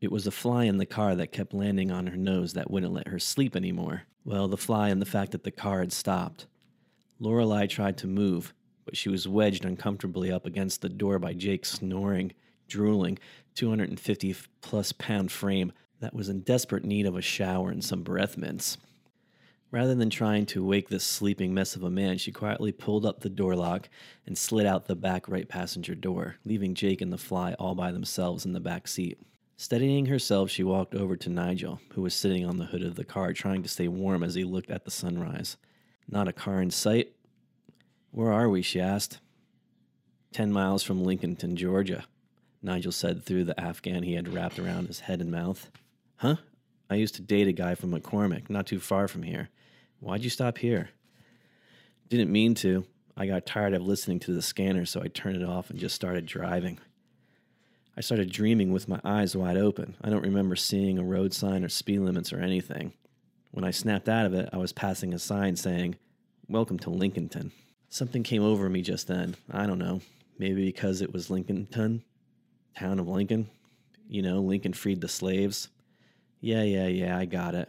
It was a fly in the car that kept landing on her nose that wouldn't let her sleep anymore. Well, the fly and the fact that the car had stopped. Lorelei tried to move, but she was wedged uncomfortably up against the door by Jake's snoring, drooling, 250 plus pound frame that was in desperate need of a shower and some breath mints. Rather than trying to wake this sleeping mess of a man, she quietly pulled up the door lock and slid out the back right passenger door, leaving Jake and the fly all by themselves in the back seat. Steadying herself, she walked over to Nigel, who was sitting on the hood of the car trying to stay warm as he looked at the sunrise. Not a car in sight. Where are we? she asked. Ten miles from Lincolnton, Georgia, Nigel said through the Afghan he had wrapped around his head and mouth. Huh? I used to date a guy from McCormick, not too far from here. Why'd you stop here? Didn't mean to. I got tired of listening to the scanner, so I turned it off and just started driving. I started dreaming with my eyes wide open. I don't remember seeing a road sign or speed limits or anything. When I snapped out of it, I was passing a sign saying, Welcome to Lincolnton. Something came over me just then. I don't know. Maybe because it was Lincolnton, town of Lincoln. You know, Lincoln freed the slaves. Yeah, yeah, yeah, I got it.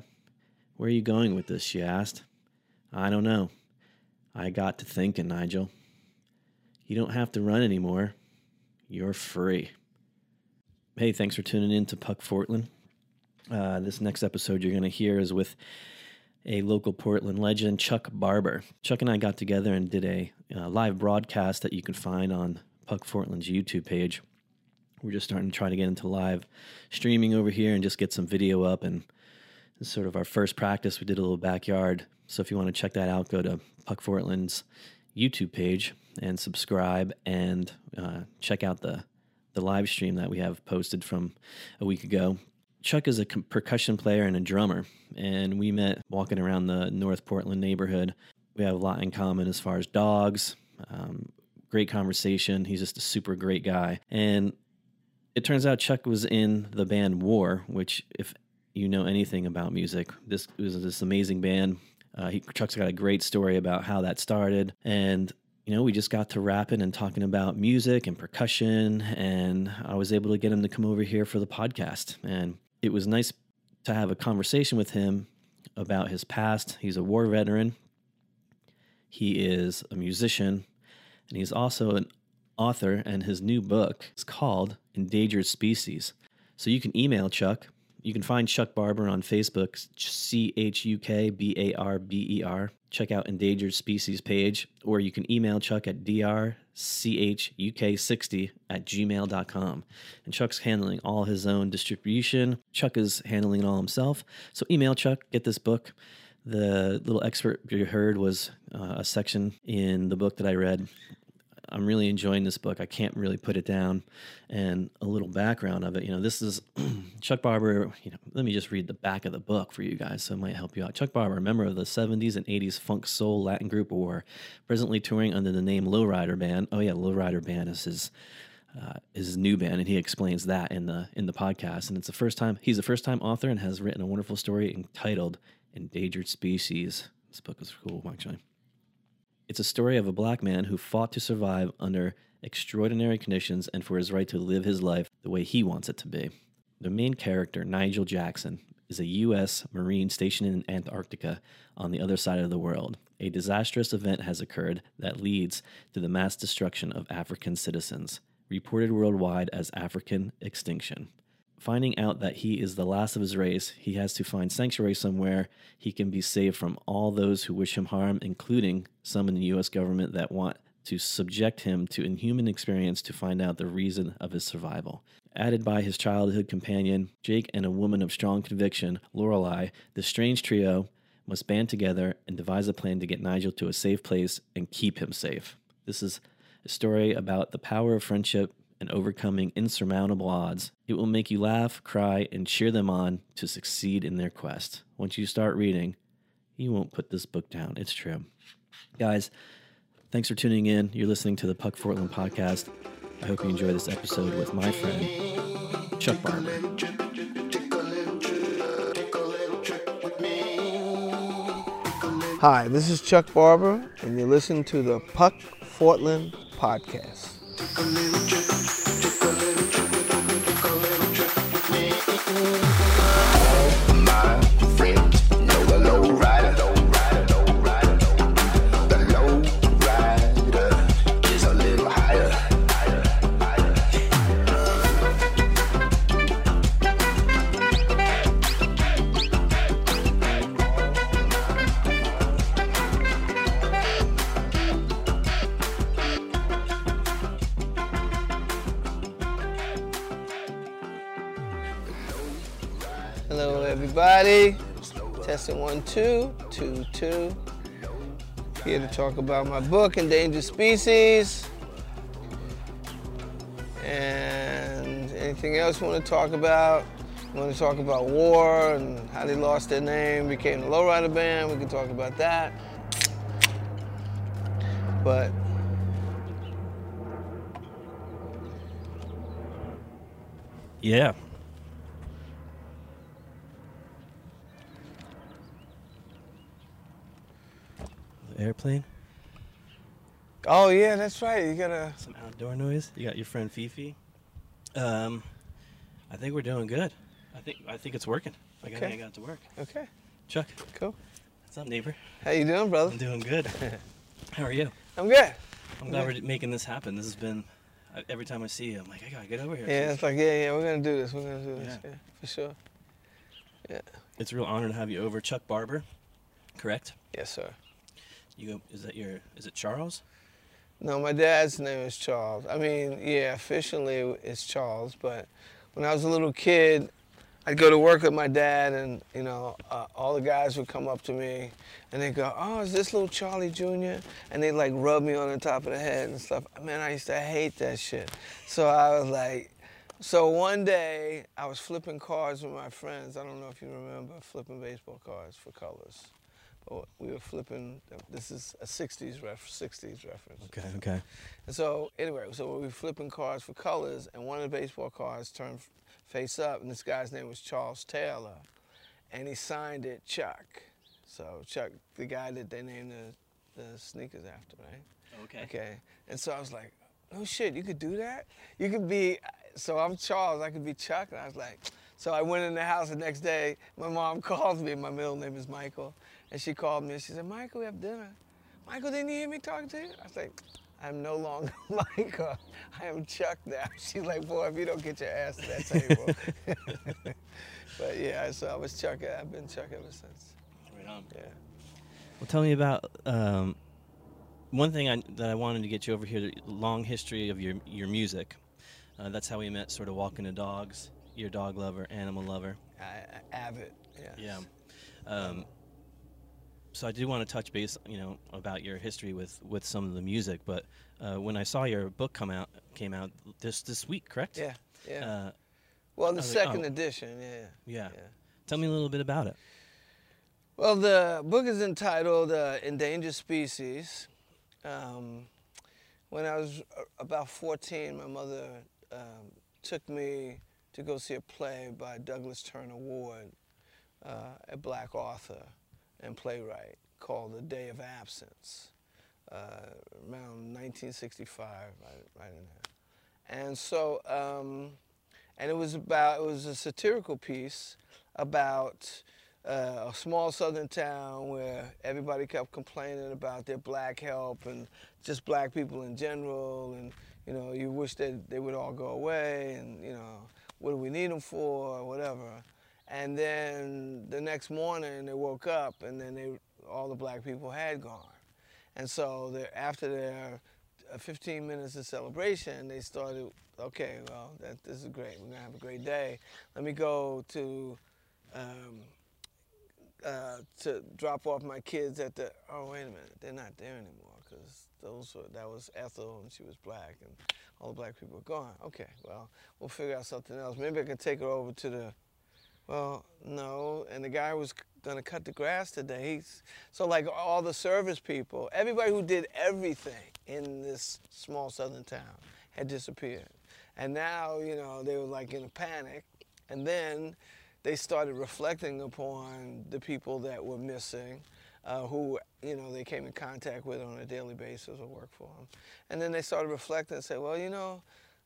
Where are you going with this? she asked. I don't know. I got to thinking, Nigel. You don't have to run anymore. You're free. Hey, thanks for tuning in to Puckfortland. Uh, this next episode you're going to hear is with a local Portland legend, Chuck Barber. Chuck and I got together and did a uh, live broadcast that you can find on Puckfortland's YouTube page. We're just starting to try to get into live streaming over here and just get some video up and this is sort of our first practice. We did a little backyard. So if you want to check that out, go to Puckfortland's YouTube page and subscribe and uh, check out the the live stream that we have posted from a week ago. Chuck is a percussion player and a drummer, and we met walking around the North Portland neighborhood. We have a lot in common as far as dogs. Um, great conversation. He's just a super great guy, and it turns out Chuck was in the band War, which if you know anything about music, this was this amazing band. Uh, he, Chuck's got a great story about how that started, and you know, we just got to rapping and talking about music and percussion, and I was able to get him to come over here for the podcast, and it was nice to have a conversation with him about his past. He's a war veteran. He is a musician, and he's also an author, and his new book is called Endangered Species. So you can email Chuck you can find Chuck Barber on Facebook, C H U K B A R B E R. Check out Endangered Species page, or you can email Chuck at drchuk60 at gmail.com. And Chuck's handling all his own distribution. Chuck is handling it all himself. So email Chuck, get this book. The little excerpt you heard was uh, a section in the book that I read I'm really enjoying this book. I can't really put it down. And a little background of it, you know, this is Chuck Barber. You know, let me just read the back of the book for you guys, so it might help you out. Chuck Barber, a member of the 70s and 80s funk soul Latin group War, presently touring under the name Lowrider Band. Oh yeah, Lowrider Band is his. Uh, is his new band, and he explains that in the in the podcast. And it's the first time he's the first time author and has written a wonderful story entitled "Endangered Species." This book is cool, actually. It's a story of a black man who fought to survive under extraordinary conditions and for his right to live his life the way he wants it to be. The main character, Nigel Jackson, is a U.S. Marine stationed in Antarctica on the other side of the world. A disastrous event has occurred that leads to the mass destruction of African citizens, reported worldwide as African extinction finding out that he is the last of his race, he has to find sanctuary somewhere he can be saved from all those who wish him harm, including some in the U.S. government that want to subject him to inhuman experience to find out the reason of his survival. Added by his childhood companion, Jake, and a woman of strong conviction, Lorelei, the strange trio must band together and devise a plan to get Nigel to a safe place and keep him safe. This is a story about the power of friendship and overcoming insurmountable odds. It will make you laugh, cry, and cheer them on to succeed in their quest. Once you start reading, you won't put this book down. It's true. Guys, thanks for tuning in. You're listening to the Puckfortland podcast. I hope you enjoy this episode with my friend, Chuck Barber. Hi, this is Chuck Barber, and you're listening to the Puck Fortland podcast. Take a little trip. One two two two. Here to talk about my book, Endangered Species. And anything else you want to talk about? You want to talk about war and how they lost their name, became the Lowrider Band? We can talk about that. But yeah, airplane. oh yeah, that's right. You gotta. Some outdoor noise. You got your friend Fifi. Um, I think we're doing good. I think I think it's working. I got Okay. I got to work. Okay, Chuck, cool. what's up, neighbor? How you doing, brother? I'm doing good. How are you? I'm good. I'm glad we're making this happen. This has been every time I see you, I'm like, I gotta get over here. Yeah, it's like yeah, yeah. We're gonna do this. We're gonna do this. Yeah. Yeah, for sure. Yeah. It's a real honor to have you over, Chuck Barber. Correct? Yes, sir. You go. Is that your? Is it Charles? No, my dad's name is Charles. I mean, yeah, officially it's Charles, but when I was a little kid, I'd go to work with my dad, and you know, uh, all the guys would come up to me, and they'd go, "Oh, is this little Charlie Jr.?" And they'd like rub me on the top of the head and stuff. Man, I used to hate that shit. So I was like, so one day I was flipping cards with my friends. I don't know if you remember flipping baseball cards for colors. But we were flipping. This is a '60s ref, '60s reference. Okay. Okay. And so anyway, so we were flipping cards for colors, and one of the baseball cards turned face up, and this guy's name was Charles Taylor, and he signed it Chuck. So Chuck, the guy that they named the, the sneakers after, right? Okay. Okay. And so I was like, no shit, you could do that? You could be, so I'm Charles, I could be Chuck. And I was like, so I went in the house the next day. My mom called me, my middle name is Michael. And she called me and she said, Michael, we have dinner. Michael, didn't you hear me talking to you? I was like, I'm no longer Michael. I am Chuck now. She's like, boy, if you don't get your ass to that table. but yeah, so I was Chuck. I've been Chuck ever since. Right on. Yeah. Well, tell me about um, one thing I, that I wanted to get you over here. The long history of your your music. Uh, that's how we met. Sort of walking the dogs. You're a dog lover, animal lover. I, I, avid. Yeah. Yeah. Um, so I do want to touch base, you know, about your history with, with some of the music. But uh, when I saw your book come out, came out this this week, correct? Yeah. Yeah. Uh, well, the was like, second oh. edition. Yeah. yeah. Yeah. Tell me a little bit about it. Well, the book is entitled uh, Endangered Species. Um, when I was uh, about 14, my mother um, took me to go see a play by Douglas Turner Ward, uh, a black author and playwright, called The Day of Absence, uh, around 1965, right, right in there. And so, um, and it was about, it was a satirical piece about uh, a small southern town where everybody kept complaining about their black help and just black people in general and you know you wish that they would all go away and you know what do we need them for or whatever and then the next morning they woke up and then they all the black people had gone and so after their uh, 15 minutes of celebration they started okay well that, this is great we're gonna have a great day let me go to um, uh, to drop off my kids at the. Oh wait a minute, they're not there anymore because those were, that was Ethel and she was black and all the black people were gone. Okay, well we'll figure out something else. Maybe I can take her over to the. Well, no, and the guy was gonna cut the grass today. He's, so like all the service people, everybody who did everything in this small southern town had disappeared, and now you know they were like in a panic, and then they started reflecting upon the people that were missing, uh, who you know they came in contact with on a daily basis or worked for them, and then they started reflecting and said, well, you know,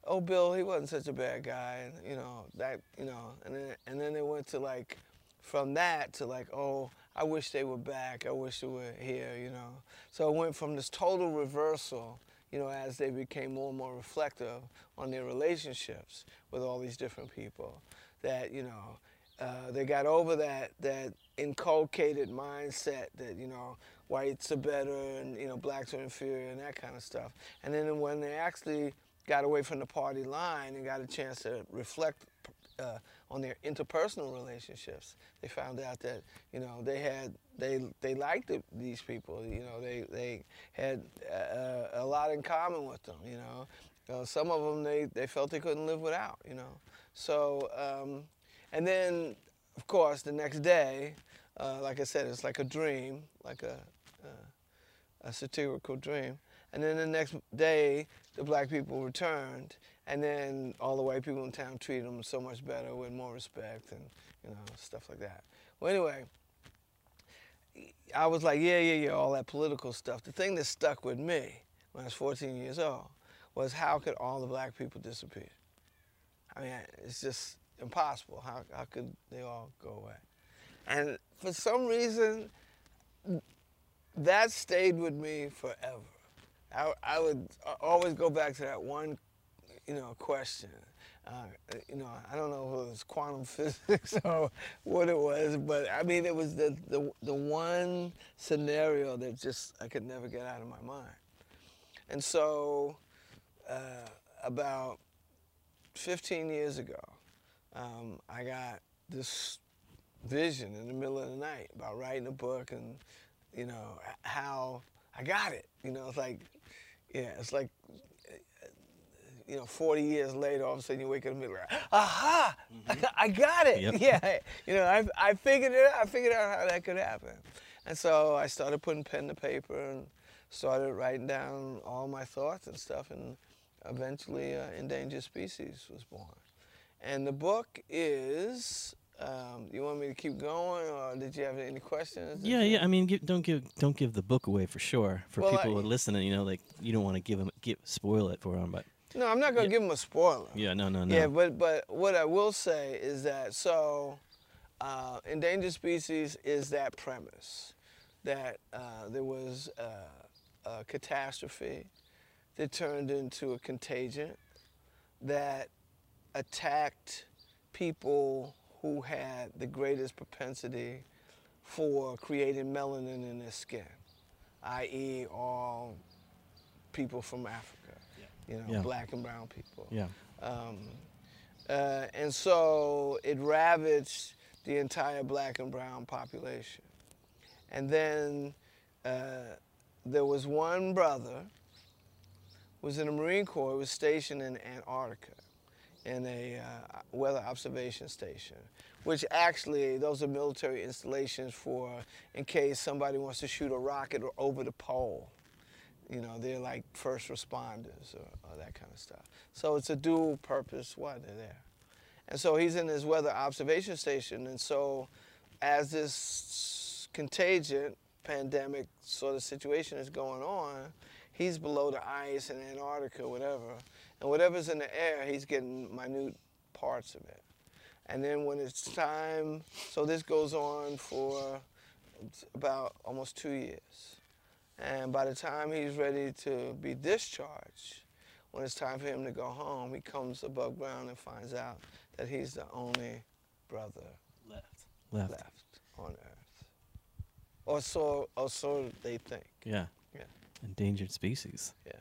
oh, Bill, he wasn't such a bad guy, and you know that, you know, and then and then they went to like, from that to like, oh, I wish they were back. I wish they were here, you know. So it went from this total reversal, you know, as they became more and more reflective on their relationships with all these different people, that you know. Uh, they got over that that inculcated mindset that you know whites are better and you know blacks are inferior and that kind of stuff. And then when they actually got away from the party line and got a chance to reflect uh, on their interpersonal relationships, they found out that you know they had they they liked the, these people. You know they they had uh, a lot in common with them. You know, uh, some of them they they felt they couldn't live without. You know, so um, and then of course the next day, uh, like I said, it's like a dream, like a a satirical dream. And then the next day, the black people returned, and then all the white people in town treated them so much better with more respect and you know stuff like that. Well, anyway, I was like, yeah, yeah, yeah, all that political stuff. The thing that stuck with me when I was 14 years old was how could all the black people disappear? I mean, it's just impossible. How, how could they all go away? And for some reason, that stayed with me forever. I, I would always go back to that one, you know, question. Uh, you know, I don't know if it was quantum physics or what it was, but I mean, it was the, the, the one scenario that just I could never get out of my mind. And so, uh, about 15 years ago, um, I got this vision in the middle of the night about writing a book and you know, how I got it. You know, it's like, yeah, it's like, you know, 40 years later, all of a sudden you wake up in the middle, aha, mm-hmm. I got it. Yep. Yeah, you know, I, I figured it out. I figured out how that could happen. And so I started putting pen to paper and started writing down all my thoughts and stuff. And eventually, uh, Endangered Species was born. And the book is um, you want me to keep going, or did you have any questions? Yeah, yeah. I mean, give, don't give don't give the book away for sure. For Well, people I- who are listening, you know, like you don't want to give them give spoil it for them, but No, I'm not gonna Yeah. give them a spoiler. yeah, no, no, no. Yeah, but but what I will say is that so uh, endangered species is that premise that uh, there was a, a catastrophe that turned into a contagion that attacked people who had the greatest propensity for creating melanin in their skin, i.e., all people from Africa, you know, Yeah. black and brown people. yeah, Um, uh, and so it ravaged the entire black and brown population. And then uh, there was one brother who was in the Marine Corps, was stationed in Antarctica in a uh, weather observation station, which actually those are military installations for in case somebody wants to shoot a rocket over the pole. You know, they're like first responders or, or that kind of stuff. So it's a dual purpose why they're there. And so he's in his weather observation station. And so as this contagion, pandemic sort of situation is going on, he's below the ice in Antarctica, whatever. And whatever's in the air, he's getting minute parts of it. And then when it's time, so this goes on for about almost two years. And by the time he's ready to be discharged, when it's time for him to go home, he comes above ground and finds out that he's the only brother left, left. left on Earth. Or so, or so they think. Yeah, Yeah. endangered species. Yeah.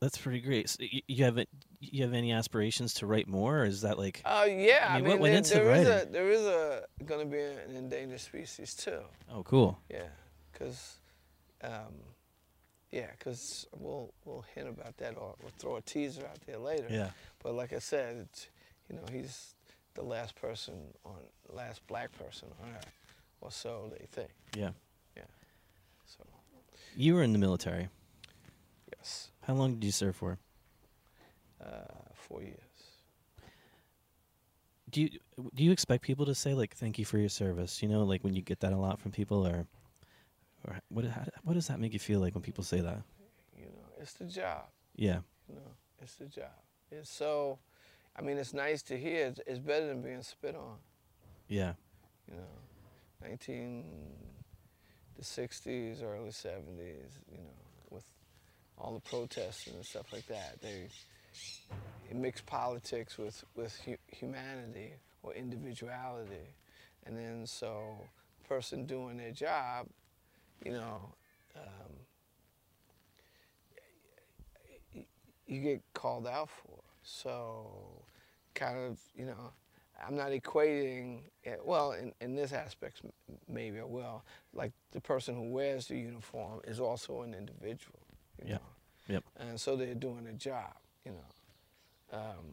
That's pretty great. So y- you have it- you have any aspirations to write more, or is that like? Oh yeah, I I mean, mean, what went there, into there is a there is a going to be an endangered species too. Oh, cool. Yeah, because, um, yeah, because we'll we'll hint about that or we'll throw a teaser out there later. Yeah. But like I said, it's, you know, he's the last person on last black person on Earth, or so they think. Yeah. Yeah. So You were in the military. Yes, How long did you serve for? uh, four years. Do you do you expect people to say like thank you for your service? You know, like when you get that a lot from people, or or what how, what does that make you feel like when people say that? You know, it's the job. Yeah. You know, It's the job. It's so, I mean, it's nice to hear. It's, it's better than being spit on. Yeah. You know, 19, the 60s, early 70s. You know, with all the protests and stuff like that. They mix politics with with hu- humanity or individuality, and then so the person doing their job, you know. Um, you get called out for. So, kind of, you know, I'm not equating, it, well, in, in this aspect, maybe I will. Like the person who wears the uniform is also an individual. You Yeah. Know? Yep. And so they're doing a job, you know. Um,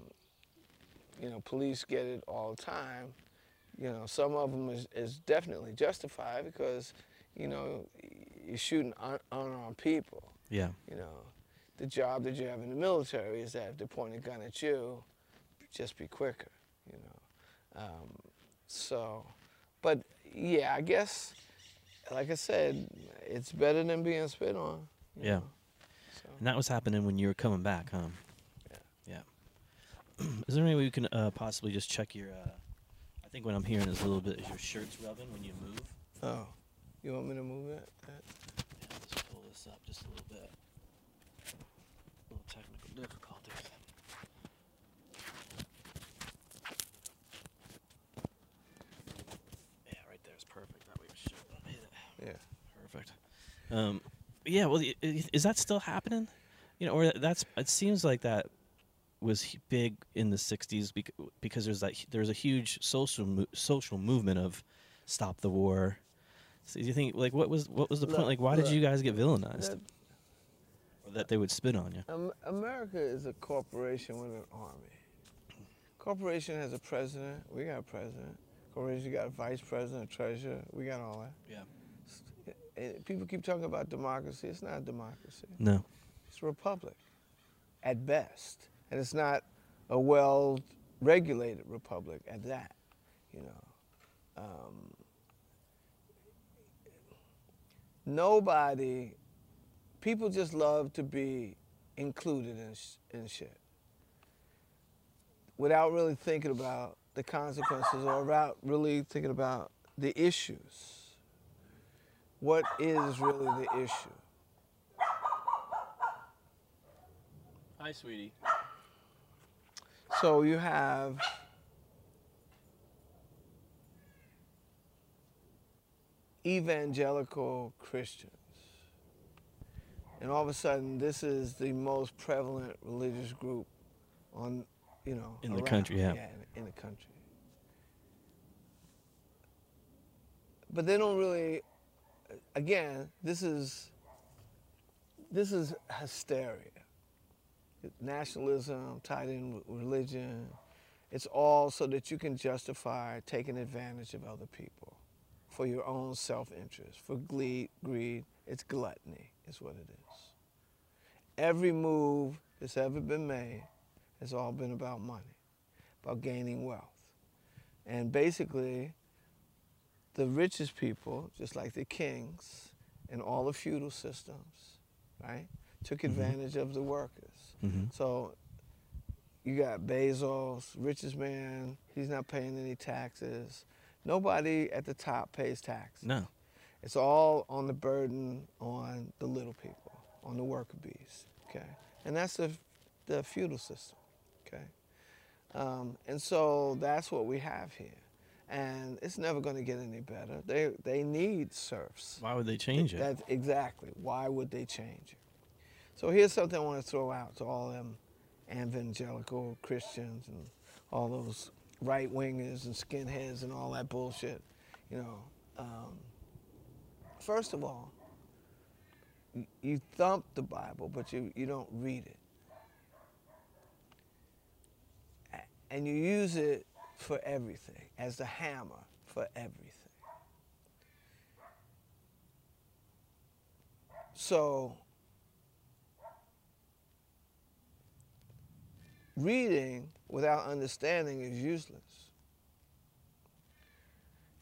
you know, police get it all the time. You know, some of them is, is definitely justified because, you know, you're shooting un- unarmed people. Yeah. You know, the job that you have in the military is that if they point a gun at you, just be quicker. You know, um, so, but yeah, I guess, like I said, it's better than being spit on. Yeah. know. And that was happening when you were coming back, huh? Yeah. Yeah. is there any way we can uh, possibly just check your? Uh, I think what I'm hearing is a little bit is your shirt's rubbing when you move. Oh, you want me to move it? Yeah, let's pull this up just a little bit. little technical difficulties. Yeah, right there is perfect. That way we should hit it. Yeah. Perfect. Um, yeah. Well, is that still happening? You know, or that's it seems like that was big in the '60s bec- because there's that there's a huge social social movement of stop the war. So you think like what was what was the point? Like, why did you guys get villainized? That- or that they would spit on you? America is a corporation with an army. Corporation has a president. We got a president. Corporation got a vice president, treasurer. We got all that. Yeah. And people keep talking about democracy. It's not a democracy. No. It's a republic, at best, and it's not a well-regulated republic at that. You know, um, nobody. People just love to be included in sh- in shit without really thinking about the consequences or without really thinking about the issues. What is really the issue? Hi, sweetie. So you have evangelical Christians. And all of a sudden, this is the most prevalent religious group on, you know, In the around. country, yeah. in, in the country. But they don't really. Again, this is. This is hysteria nationalism tied in with religion. It's all so that you can justify taking advantage of other people for your own self-interest, for greed, greed. It's gluttony, is what it is. Every move that's ever been made has all been about money, about gaining wealth. And basically, the richest people, just like the kings in all the feudal systems, right, took advantage of the workers. Mm-hmm. So you got Bezos, richest man, he's not paying any taxes. Nobody at the top pays taxes. No. It's all on the burden on the little people, on the worker bees, okay? And that's the, the feudal system, okay? Um, and so that's what we have here. And it's never going to get any better. They, they need serfs. Why would they change it? That's exactly. Why would they change it? So here's something I want to throw out to all them evangelical Christians and all those right wingers and skinheads and all that bullshit. You know, um, first of all, you thump the Bible, but you, you don't read it. And you use it for everything, as the hammer for everything. So, reading without understanding is useless.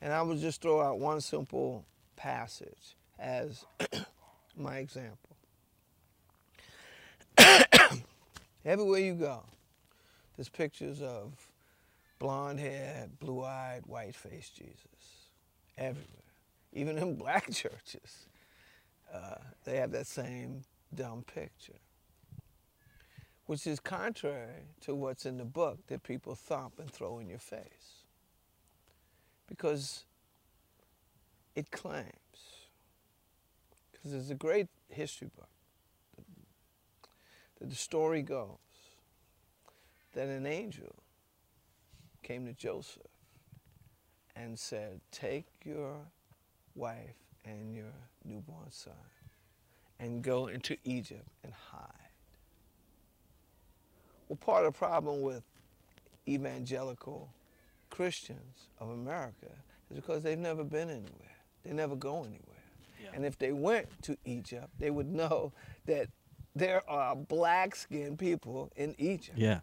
And I would just throw out one simple passage as my example. Everywhere you go, there's pictures of blonde haired, blue eyed, white faced Jesus. Everywhere. Even in black churches, uh, they have that same dumb picture, which is contrary to what's in the book that people thump and throw in your face. Because it claims, because there's a great history book, that the story goes that an angel came to Joseph and said, Take your wife and your newborn son and go into Egypt and hide. Well, part of the problem with evangelical Christians of America is because they've never been anywhere. They never go anywhere. And if they went to Egypt, they would know that there are black skinned people in Egypt. Yeah.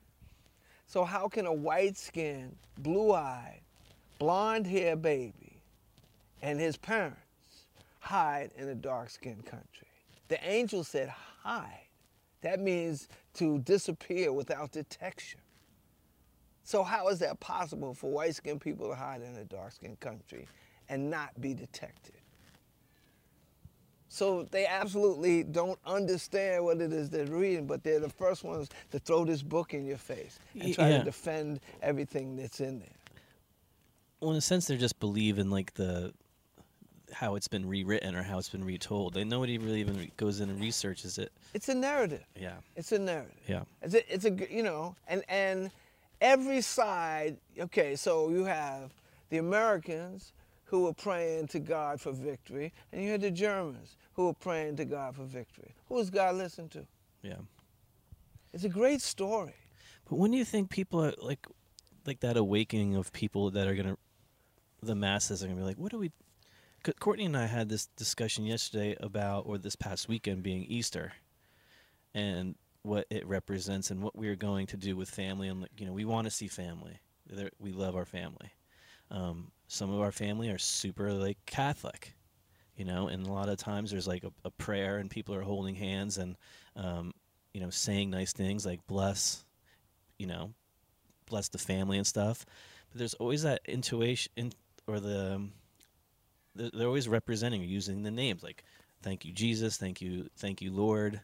So how can a white skinned, blue eyed, blonde haired baby and his parents hide in a dark skinned country? The angel said hide. That means to disappear without detection. So how is that possible for white skinned people to hide in a dark skinned country and not be detected? So they absolutely don't understand what it is they're reading, but they're the first ones to throw this book in your face and try yeah. to defend everything that's in there. Well, in a sense, they just believe in like the how it's been rewritten or how it's been retold. They nobody really even goes in and researches it. It's a narrative. Yeah. It's a narrative. Yeah. It's a, it's a you know, and and every side. Okay, so you have the Americans who were praying to God for victory, and you had the Germans who were praying to God for victory. Who does God listen to? Yeah. It's a great story. But when do you think people are like, like that awakening of people that are gonna, the masses are gonna be like, what do we? Courtney and I had this discussion yesterday about, or this past weekend being Easter, and what it represents and what we are going to do with family. And like, you know, we want to see family. We love our family. Um, some of our family are super like Catholic, you know, and a lot of times there's like a, a prayer and people are holding hands and, um, you know, saying nice things like bless, you know, bless the family and stuff. But there's always that intuition in, or the, um, they're, always representing or using the names like, thank you, Jesus, thank you, thank you, Lord.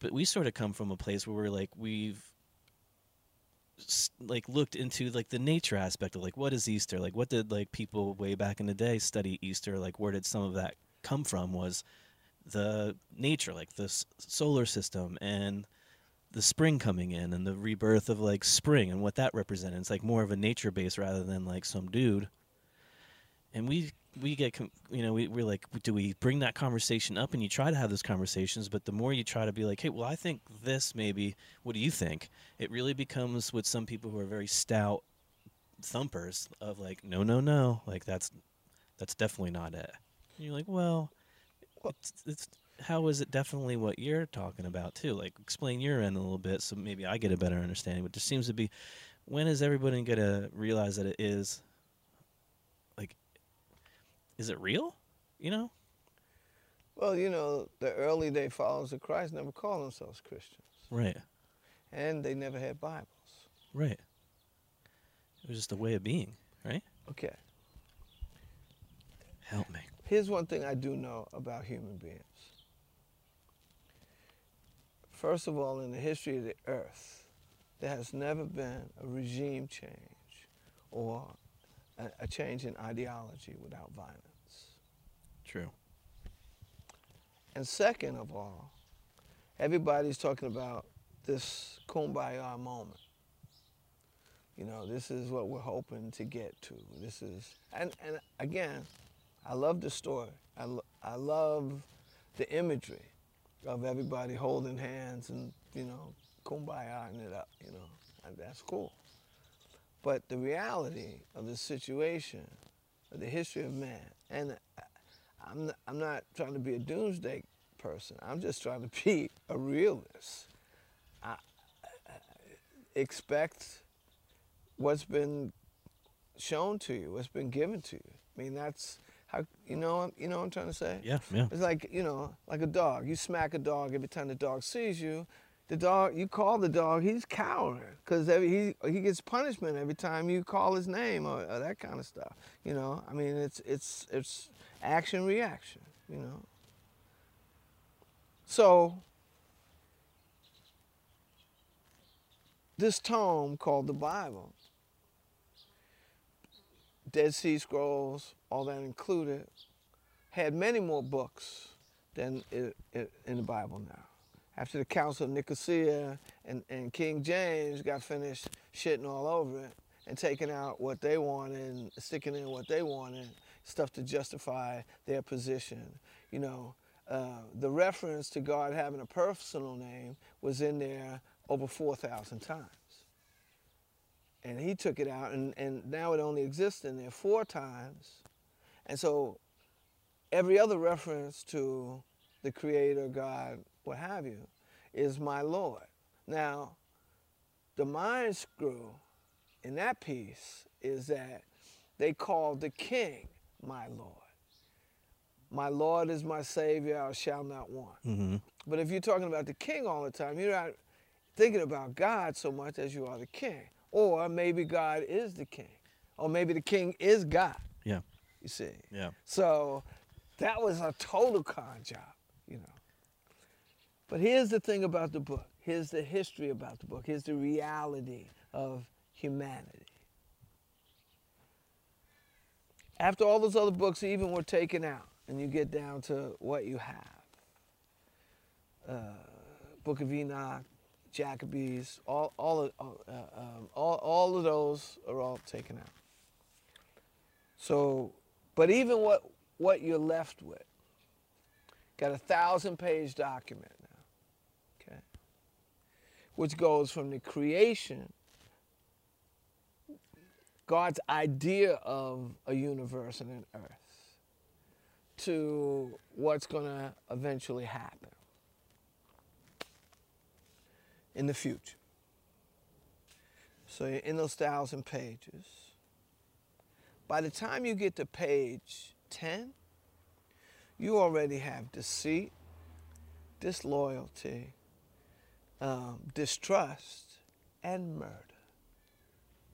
But we sort of come from a place where we're like, we've, like looked into like the nature aspect of like what is Easter? Like what did like people way back in the day study Easter? Like where did some of that come from was the nature like the s- solar system and the spring coming in and the rebirth of like spring and what that represented it's like more of a nature base rather than like some dude and we we get you know we, we're like do we bring that conversation up and you try to have those conversations but the more you try to be like hey well i think this maybe what do you think? It really becomes with some people who are very stout thumpers of like no no no like that's that's definitely not it. And you're like well it's, it's how is it definitely what you're talking about too? Like explain your end a little bit so maybe i get a better understanding. But there seems to be when is everybody gonna realize that it is is it real? You know? Well, you know, the early day followers of Christ never called themselves Christians, right. And they never had Bibles. right. It was just a way of being right? Okay. help me. Here's one thing I do know about human beings. First of all, in the history of the earth, there has never been a regime change or a, a change in ideology without violence. true And second of all, everybody's talking about this kumbaya moment. You know, this is what we're hoping to get to. This is, and, and again, I love the story. I, lo- I love the imagery of everybody holding hands and, you know, kumbayaing it up, you know, and that's cool. But the reality of the situation, of the history of man, and I'm not, I'm not trying to be a doomsday person. I'm just trying to be a realist. I, I expect what's been shown to you, what's been given to you. I mean, that's how you know. You know what I'm trying to say? yeah yeah It's like you know, like a dog. You smack a dog every time the dog sees you. The dog, you call the dog, he's cowering because he he gets punishment every time you call his name or, or that kind of stuff. You know, I mean, it's it's it's action reaction. You know. So this tome called the Bible, Dead Sea Scrolls, all that included, had many more books than it, it, in the Bible now. After the Council of Nicosia and, and King James got finished shitting all over it and taking out what they wanted and sticking in what they wanted, stuff to justify their position. You know, uh, the reference to God having a personal name was in there over 4,000 times. And he took it out, and, and now it only exists in there four times. And so every other reference to the Creator, God, what have you, is my Lord. Now, the mind screw in that piece is that they call the King my Lord. My Lord is my Savior, I shall not want. Mm-hmm. But if you're talking about the king all the time, you're not thinking about God so much as you are the king. Or maybe God is the king. Or maybe the king is God, Yeah. you see. Yeah. So that was a total con job, you know. But here's the thing about the book. Here's the history about the book. Here's the reality of humanity. After all those other books even were taken out, and you get down to what you have uh, Book of Enoch, Maccabees, all, all, of, uh, um, all, all of those are all taken out. So, but even what, what you're left with, got a thousand page document which goes from the creation, God's idea of a universe and an earth, to what's going to eventually happen in the future. So you're in those thousand pages. By the time you get to page 10, you already have deceit, disloyalty, um, distrust, and murder.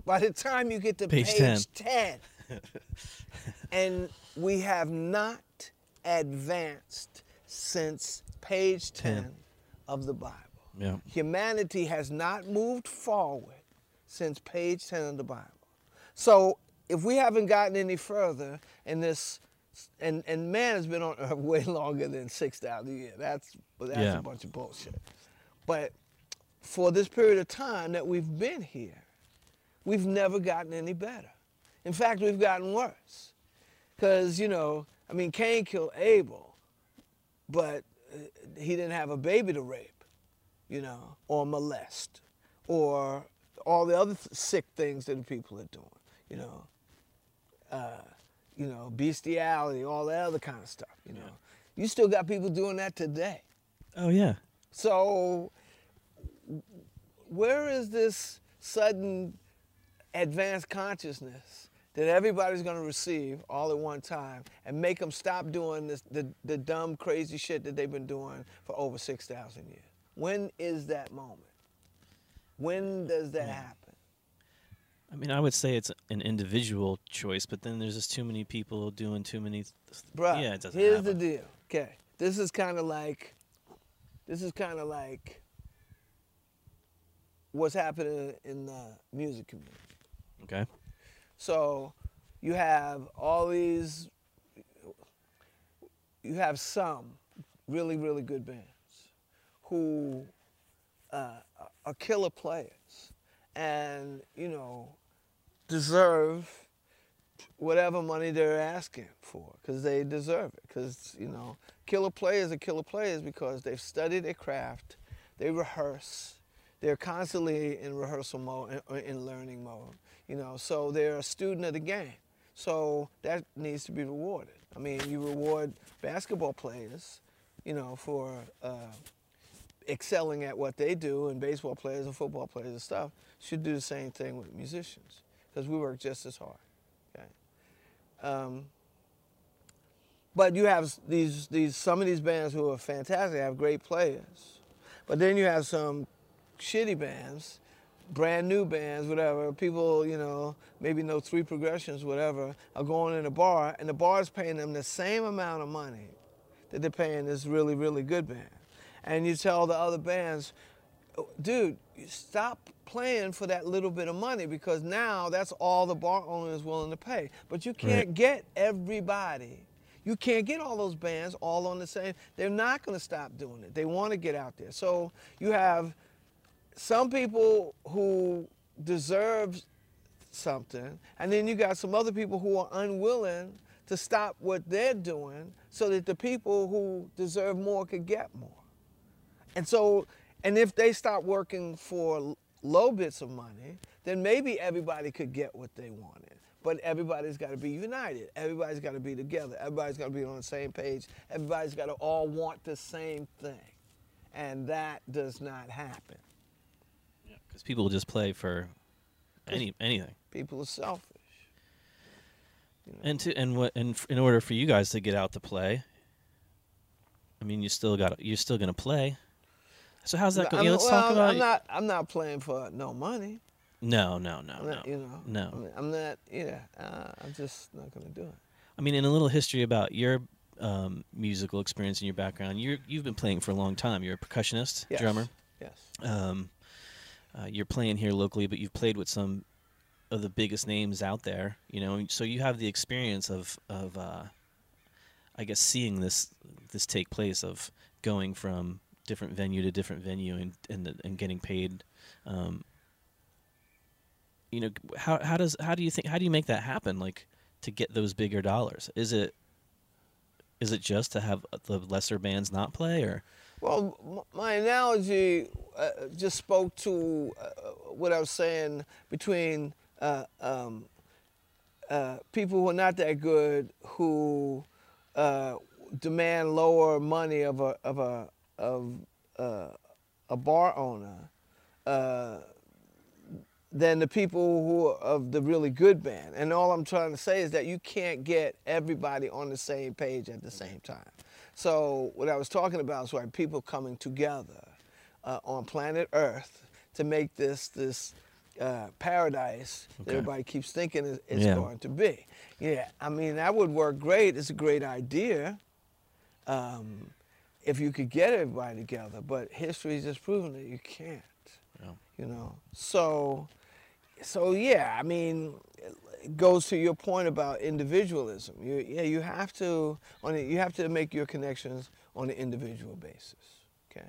By the time you get to Page page 10, and we have not advanced since page 10, 10. of the Bible. Yeah. Humanity has not moved forward since page 10 of the Bible. So if we haven't gotten any further in this, and, and man has been on earth way longer than 6,000 years. That's, that's Yeah. a bunch of bullshit. But for this period of time that we've been here, we've never gotten any better. In fact, we've gotten worse. Because, you know, I mean, Cain killed Abel, but uh, he didn't have a baby to rape, you know, or molest, or all the other th- sick things that the people are doing, you know. Uh, you know, bestiality, all that other kind of stuff, you know. You still got people doing that today. Oh yeah. So, where is this sudden advanced consciousness that everybody's going to receive all at one time and make them stop doing this, the, the dumb, crazy shit that they've been doing for over 6,000 years? When is that moment? When does that happen? I mean, I would say it's an individual choice, but then there's just too many people doing too many. Th- Bruh, yeah, it doesn't here's the deal. Okay, this is kind of like, this is kind of like what's happening in the music community. Okay. So you have all these, you have some really, really good bands who uh, are killer players and, you know, deserve whatever money they're asking for because they deserve it. Because, you know, killer players are killer players because they've studied their craft, they rehearse, they're constantly in rehearsal mode in learning mode, you know, so they're a student of the game. So that needs to be rewarded. I mean, you reward basketball players, you know, for uh, excelling at what they do, and baseball players and football players and stuff should do the same thing with musicians because we work just as hard. Okay. Um, but you have these these some of these bands who are fantastic, have great players, But then you have some shitty bands, brand new bands, whatever. People, you know, maybe know three progressions, whatever, are going in a bar, and the bar is paying them the same amount of money that they're paying this really, really good band. And you tell the other bands, "Oh, dude, you stop playing for that little bit of money because now that's all the bar owner is willing to pay. But you can't Right. get everybody. You can't get all those bands all on the same. They're not going to stop doing it. They want to get out there. So you have some people who deserve something, and then you got some other people who are unwilling to stop what they're doing so that the people who deserve more could get more. And so, and if they stop working for low bits of money, then maybe everybody could get what they wanted. But everybody's got to be united. Everybody's got to be together. Everybody's got to be on the same page. Everybody's got to all want the same thing. And that does not happen. Because people will just play for any anything. People are selfish. And to and what and f- in order for you guys to get out to play, I mean, you still got you're still gonna play. So how's that going? Yeah, let's well, talk about. I'm not. I'm not playing for no money. No, no, no, I'm no, you know. no. I'm, I'm not. Yeah. Uh, I'm just not gonna do it. I mean, in a little history about your um, musical experience and your background, you you've been playing for a long time. You're a percussionist, Yes. drummer. Yes. Um, uh, you're playing here locally, but you've played with some of the biggest names out there. You know, so you have the experience of of uh, I guess seeing this this take place of going from different venue to different venue and and, and getting paid. Um, you know, how how does how do you think how do you make that happen? Like to get those bigger dollars? Is it is it just to have the lesser bands not play or? Well, my analogy uh, just spoke to uh, what I was saying between uh, um, uh, people who are not that good who uh, demand lower money of a of a of uh, a bar owner than the people who are of the really good band. And all I'm trying to say is that you can't get everybody on the same page at the same time. So what I was talking about is why people coming together uh, on planet Earth to make this this uh, paradise that Okay. everybody keeps thinking is, it's Yeah. going to be. Yeah, I mean that would work great. It's a great idea. Um, if you could get everybody together, but history's just proven that you can't Yeah. you know so so yeah i mean it goes to your point about individualism. You, yeah you have to on a, you have to make your connections on an individual basis okay?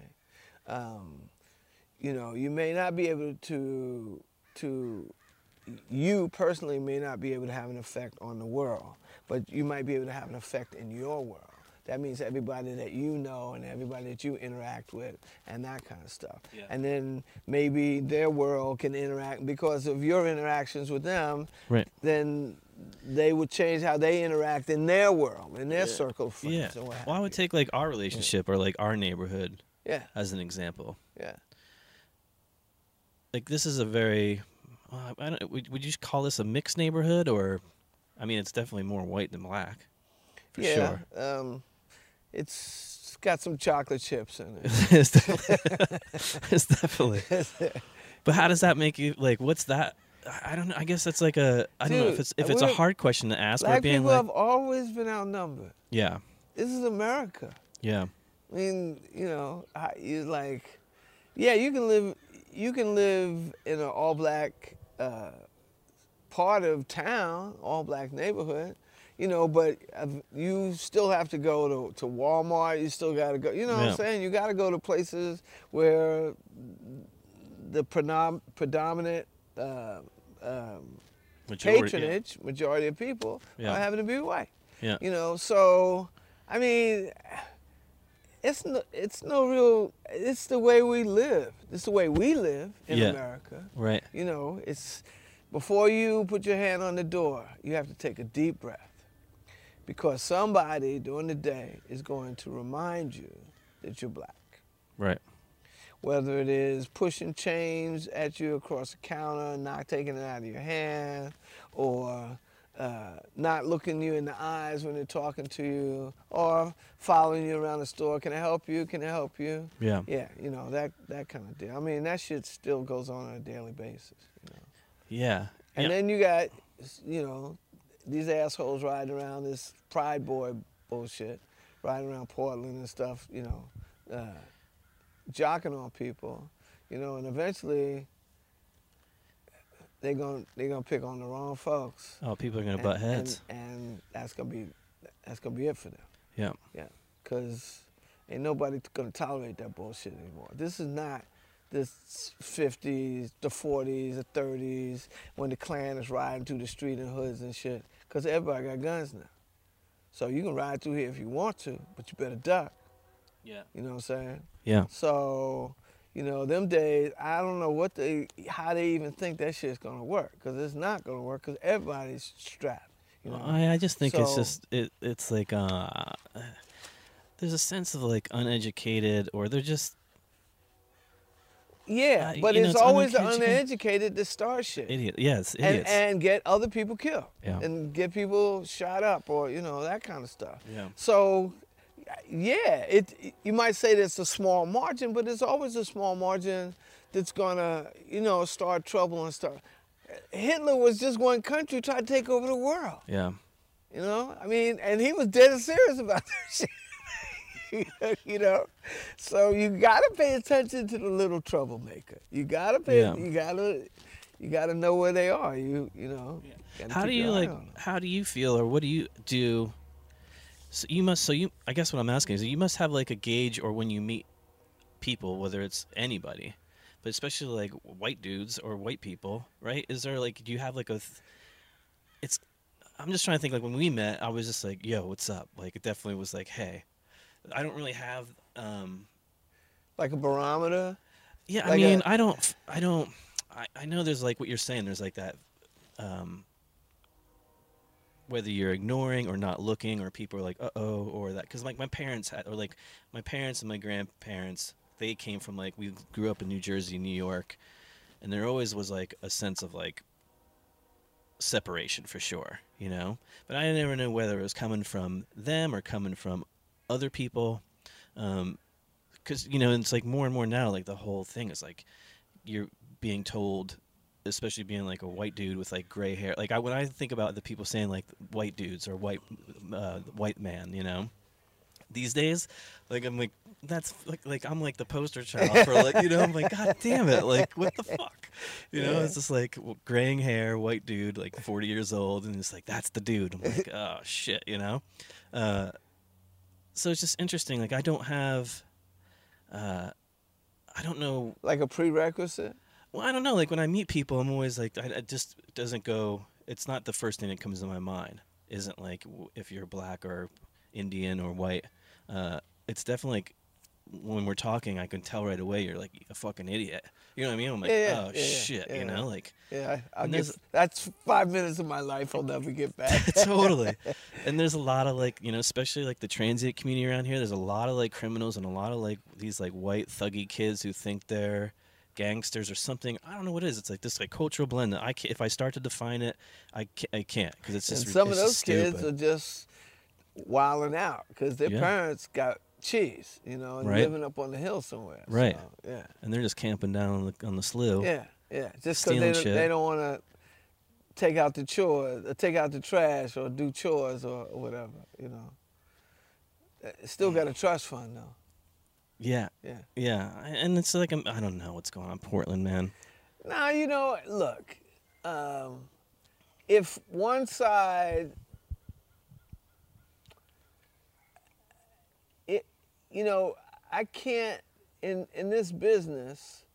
Um, you know you may not be able to to you personally may not be able to have an effect on the world but you might be able to have an effect in your world that means everybody that you know and everybody that you interact with and that kind of stuff Yeah. and then maybe their world can interact because of your interactions with them Right. then they would change how they interact in their world in their circle of friends Yeah. and what have Well, I would you. take like our relationship or like our neighborhood yeah as an example. yeah Like this is a very, uh, I don't. Would, would you just call this a mixed neighborhood or? I mean, it's definitely more white than black, for yeah sure. um, it's got some chocolate chips in it it's, definitely, it's definitely. But how does that make you like? What's that? I don't know. I guess that's like a. I don't know if it's if it's a hard question to ask. Black being people like, have always been outnumbered yeah, this is america yeah, I mean, you know, you like, yeah, you can live, you can live in an all black uh, part of town, all black neighborhood, you know, but you still have to go to, to Walmart. You still got to go. You know what I'm saying? You got to go to places where the predom- predominant uh, um, Majority- yeah. patronage, majority of people, Yeah. are having to be white. Yeah. You know, so I mean, it's no, it's no real. It's the way we live. It's the way we live in Yeah. America. Right. You know, it's before you put your hand on the door, you have to take a deep breath, because somebody during the day is going to remind you that you're black Right. whether it is pushing change at you across the counter, not taking it out of your hand, or uh, not looking you in the eyes when they're talking to you, or following you around the store. Can I help you? Can I help you? Yeah. Yeah, you know that that kind of deal. I mean, that shit still goes on on a daily basis. You know. Yeah. And yeah. then you got, you know, these assholes riding around this Pride Boy bullshit, riding around Portland and stuff, you know, uh, jocking on people, you know, and eventually they're gonna they're gonna pick on the wrong folks. oh, people are gonna and, butt heads. and, and that's gonna be that's gonna be it for them. yeah. Yeah, cause ain't nobody gonna tolerate that bullshit anymore. This is not this 50s, the 40s, the 30s when the Klan is riding through the street in hoods and shit. Cause everybody got guns now. So you can ride through here if you want to, but you better duck. Yeah. You know what I'm saying? Yeah. So, you know, them days, I don't know what they, how they even think that shit's gonna work, cause it's not gonna work, cause everybody's strapped. You know? I, I just think it's just it. It's like uh, there's a sense of like uneducated, or they're just yeah, uh, but you know, it's, it's always the uneducated. that start shit. idiot. Yes, and, idiots. and get other people killed Yeah. and get people shot up or you know that kind of stuff Yeah. so yeah it you might say that's a small margin but it's always a small margin that's gonna you know start trouble and stuff hitler was just one country trying to take over the world yeah. you know i mean and he was dead serious about that shit you know so you gotta pay attention to the little troublemaker you gotta pay Yeah. you gotta you gotta know where they are you you know gotta How do you like? How do you feel, or what do you do? So you must. So you. I guess what I'm asking is, you must have like a gauge, or when you meet people, whether it's anybody, but especially like white dudes or white people, right? Is there like, do you have like a? th- It's. I'm just trying to think. Like when we met, I was just like, "Yo, what's up?" Like it definitely was like, "Hey." I don't really have. um like a barometer Yeah, I Like mean, I don't, I don't, I, I know there's like what you're saying. There's like that, um, whether you're ignoring or not looking, or people are like, uh oh, or that, because like my parents had, or like my parents and my grandparents, they came from like we grew up in New Jersey, New York, and there always was like a sense of like separation for sure, you know. But I never knew whether it was coming from them or coming from other people. Um, because you know it's like more and more now like the whole thing is like you're being told especially being like a white dude with like gray hair. Like I, when i think about the people saying like white dudes or white uh, white man you know these days like i'm like that's like like i'm like the poster child for like you know i'm like god damn it like what the fuck? You know it's just like w- graying hair white dude like 40 years old and it's like that's the dude. I'm like oh shit you know? Uh so it's just interesting like i don't have uh, I don't know. like a prerequisite Well, I don't know. Like when I meet people, I'm always like, I, it just doesn't go. It's not the first thing that comes to my mind. Isn't like if you're black or Indian or white. Uh, it's definitely like when we're talking, I can tell right away you're like a fucking idiot. You know what I mean? I'm like, Yeah, oh yeah, shit, yeah. you know, like yeah I, I'll get, that's five minutes of my life i'll never get back totally. And there's a lot of like, you know, especially like the transient community around here. There's a lot of like criminals and a lot of like these like white thuggy kids who think they're gangsters or something. I don't know what it is. It's like this like cultural blend that I can't, if I start to define it, I can't, I can't because it's just and some of those kids are just wilding out because their parents got cheese you know and Right. living up on the hill somewhere Right. so, yeah and they're just camping down on the, on the slough. Yeah, yeah. Just because Stealing they, don't- shit. they don't want to take out the chores, or take out the trash, or do chores, or, whatever. You know. Uh, Still got a trust fund though. Yeah. Yeah. Yeah. And it's like, I'm, I don't know what's going on, Portland, man. Now you know. Look, um, if one side, you know, I can't in in this business.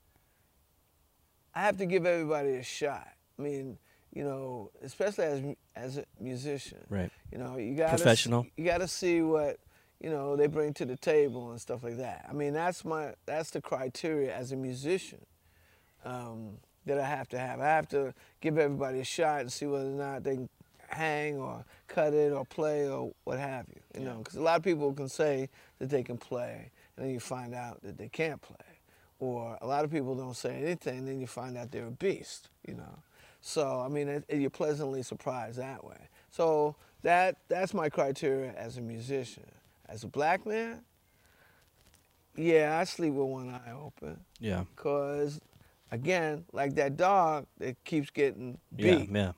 I have to give everybody a shot. I mean, you know, especially as as a musician. Right. You know, you got Professional. You got to see what you know they bring to the table and stuff like that. I mean, that's my that's the criteria as a musician um, that I have to have. I have to give everybody a shot and see whether or not they can hang or cut it or play or what have you. You know, because a lot of people can say that they can play, and then you find out that they can't play. Or a lot of people don't say anything, and then you find out they're a beast. You know, So I mean, it, it- you're pleasantly surprised that way. So that that's my criteria as a musician. As a black man, yeah, I sleep with one eye open. Yeah. Cause again, like that dog that keeps getting Yeah. beat. Yeah.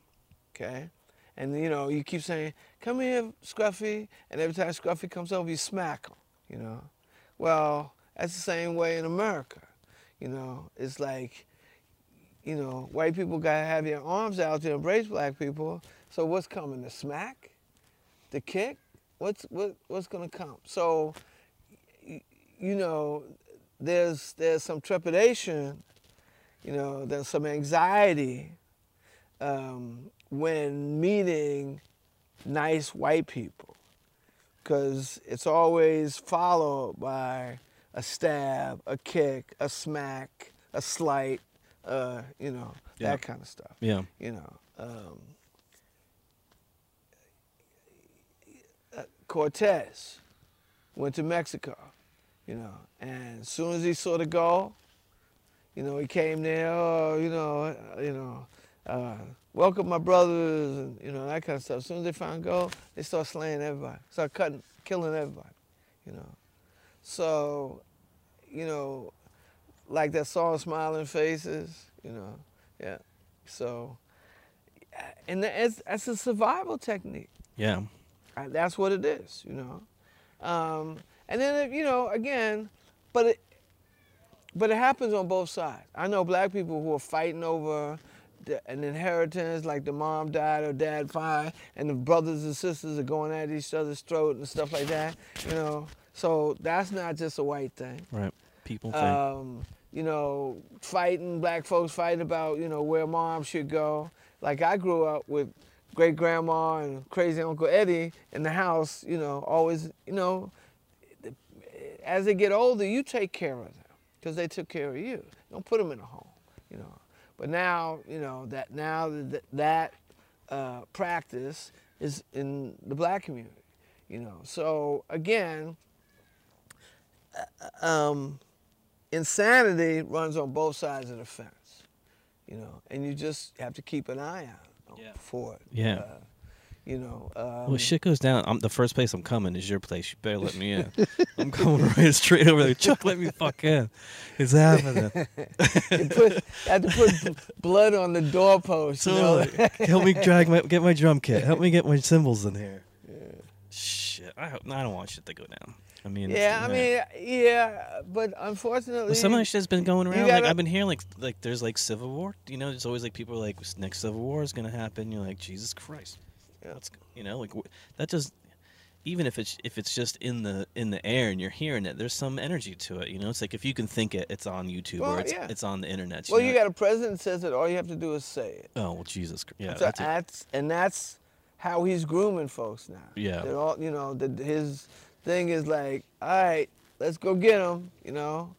Okay. And you know, you keep saying, "Come here, Scruffy," and every time Scruffy comes over, you smack him. You know. Well, that's the same way in America. You know, it's like, you know, white people gotta have their arms out to embrace black people. So what's coming? The smack, the kick. What's what what's gonna come? So, you know, there's there's some trepidation. You know, there's some anxiety um, when meeting nice white people because it's always followed by a stab, a kick, a smack, a slight, uh, you know, Yeah. that kind of stuff. Yeah. You know, um, uh, Cortez went to Mexico, you know, and as soon as he saw the goal, you know, he came there, oh, you know, you know, uh, welcome my brothers, and you know that kind of stuff. As soon as they found gold, they start slaying everybody, start cutting, killing everybody, you know. So, you know, like that song "Smiling Faces," you know, yeah. So, and that's, that's a survival technique. Yeah. Uh, That's what it is, you know. Um, and then, you know, again, but it, but it happens on both sides. I know black people who are fighting over the, an inheritance, like the mom died or dad died, and the brothers and sisters are going at each other's throat and stuff like that. You know, so that's not just a white thing. Right. People think. Um, you know, fighting black folks fighting about you know where mom should go. Like I grew up with great grandma and crazy uncle Eddie in the house. You know, always you know, as they get older, you take care of them because they took care of you. Don't put them in a home. You know, but now you know that now that that uh, practice is in the black community. You know, so again. uh, Um, insanity runs on both sides of the fence, you know, and you just have to keep an eye out Yeah. for it. Yeah. Uh, you know. Um, well, shit goes down. I'm the first place I'm coming is your place. You better let me in. I'm coming right straight over there. Chuck, let me fuck in. It's happening. put, had to put blood on the doorpost. You know? Help me drag my get my drum kit. Help me get my cymbals in here. Shit. I hope I don't want shit to go down. I mean. yeah, I mean, yeah, but unfortunately, Well, some of that shit's been going around. Like gotta- I've been hearing, like like there's like civil war. You know, there's always like people are like next civil war is gonna happen. You're like Jesus Christ. What's you know like that just even if it's if it's just in the in the air and you're hearing it, there's some energy to it. You know, it's like if you can think it, it's on YouTube Well, or it's yeah. it's on the internet. well, know? you got a president says it. All you have to do is say it. oh well, Jesus. Christ. Yeah, So that's that's and that's how he's grooming folks now. Yeah. They're all you know. The, his thing is like, all right, let's go get him. You know.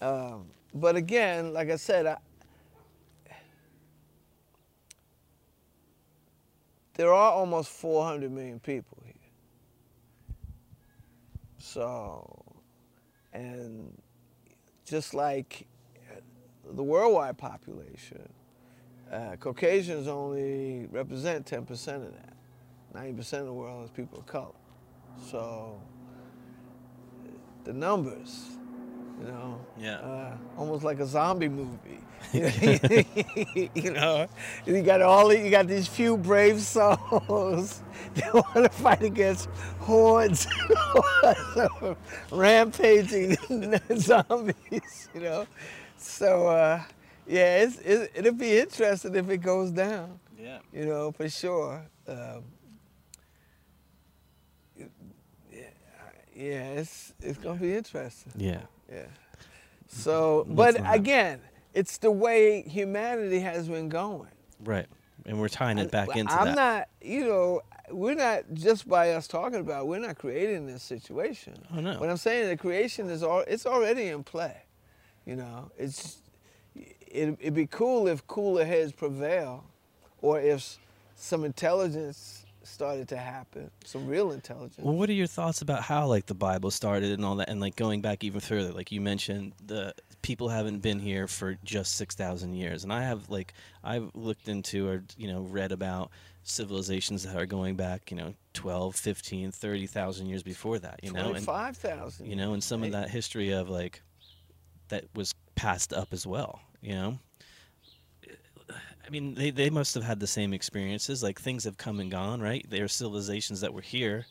Um, but again, like I said, I, there are almost 400 million people here. So, and just like the worldwide population, uh, Caucasians only represent 10% of that. 90% of the world is people of color. So the numbers, you know, Yeah. uh, almost like a zombie movie. you know, you got all you got these few brave souls that want to fight against hordes of rampaging zombies. You know, so uh, yeah, it's, it, it'll be interesting if it goes down. yeah. You know, for sure. Um, yeah, yeah, it's it's gonna be interesting. Yeah. Yeah. So, but again, it's the way humanity has been going. Right. And we're tying it back And into I'm that. not, you know, we're not just by us talking about. it, We're not creating this situation. Oh, no. What I'm saying, the creation is all. It's already in play. You know, it's. It, it'd be cool if cooler heads prevail, or if some intelligence started to happen, some real intelligence. Well, what are your thoughts about how like the Bible started and all that, and like going back even further? Like you mentioned the people haven't been here for just 6,000 years. And I have like I've looked into or you know read about civilizations that are going back, you know, 12, 15, 30,000 years before that, you know. And Twenty-five thousand. you know, and some of that history of like that was passed up as well, you know. I mean, they, they must have had the same experiences. Like things have come and gone, right? There are civilizations that were here,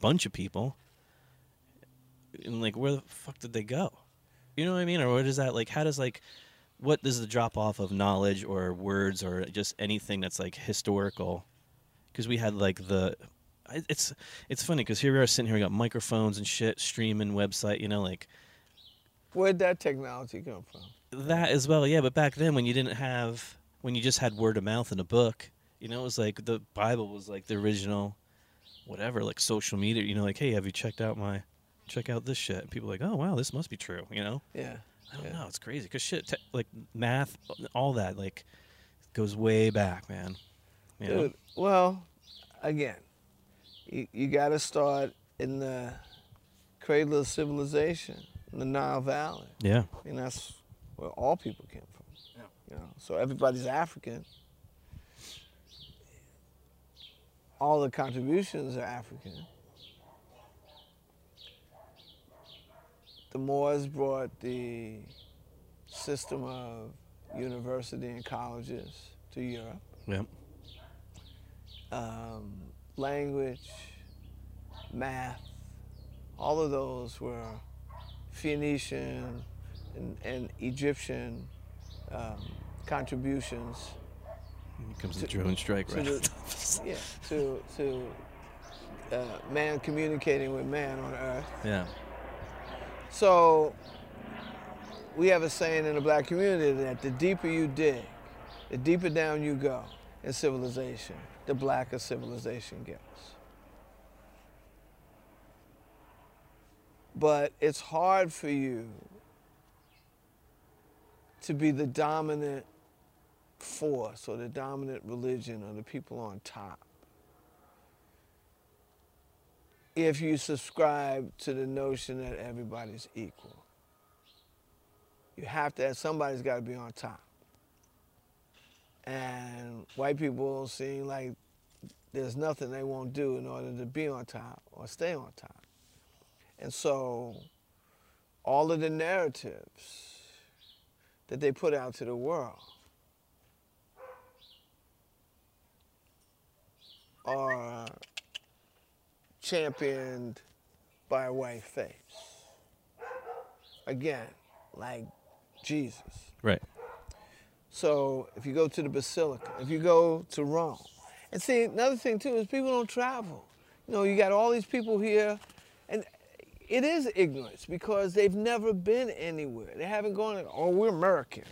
bunch of people, and like where the fuck did they go? You know what I mean? Or what is that like? How does like what does the drop off of knowledge or words or just anything that's like historical? Because we had like the it's it's funny because here we are sitting here, we got microphones and shit, streaming website, you know, like Where'd that technology come from? that as well. Yeah, but back then when you didn't have when you just had word of mouth in a book, you know, it was like the Bible was like the original, whatever, like social media. You know, like hey, have you checked out my check out this shit? And people like, oh wow, this must be true. You know, Yeah. I don't Yeah. know, it's crazy because shit, te- like math, all that like goes way back, man. You know? Dude, well, again, you, you got to start in the cradle of civilization, in the Nile Valley. Yeah. I mean, that's where all people came from. You know, so everybody's African. All the contributions are African. The Moors brought the system of university and colleges to Europe. Yep. um, language, math, all of those were Phoenician and, and Egyptian um, contributions Here comes the To- drone strike to right. the- yeah, to, to uh, man communicating with man on earth. yeah. So we have a saying in the black community that the deeper you dig, the deeper down you go in civilization, the blacker civilization gets. But it's hard for you to be the dominant force or the dominant religion or the people on top if you subscribe to the notion that everybody's equal. You have to somebody's got to be on top. And white people seem like there's nothing they won't do in order to be on top or stay on top. And so all of the narratives that they put out to the world are championed by a white face. Again, like Jesus. Right. So if you go to the Basilica, if you go to Rome, and see another thing too is people don't travel. You know, you got all these people here, and it is ignorance because they've never been anywhere. They haven't gone. Oh, we're American.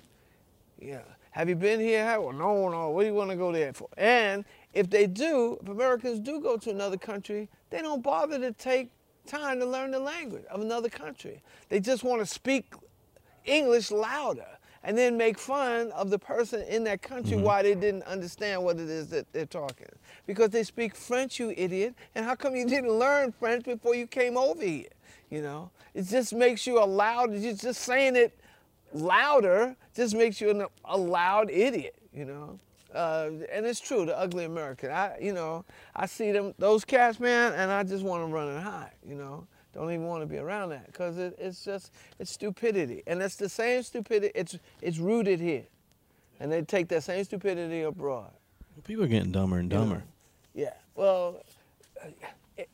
Yeah. Have you been here? Well, no, no. What do you want to go there for? And if they do, if Americans do go to another country, they don't bother to take time to learn the language of another country. They just want to speak English louder and then make fun of the person in that country mm-hmm. why they didn't understand what it is that they're talking. Because they speak French, you idiot. And how come you didn't learn French before you came over here? You know, it just makes you a loud, you're just saying it louder just makes you an, a loud idiot, you know. Uh, and it's true, the ugly American. I, you know, I see them, those cats, man, and I just want to run and hide, you know. Don't even want to be around that because it, it's just, it's stupidity. And it's the same stupidity, it's, it's rooted here. And they take that same stupidity abroad. People are getting dumber and you know. dumber. Yeah, well, uh, it-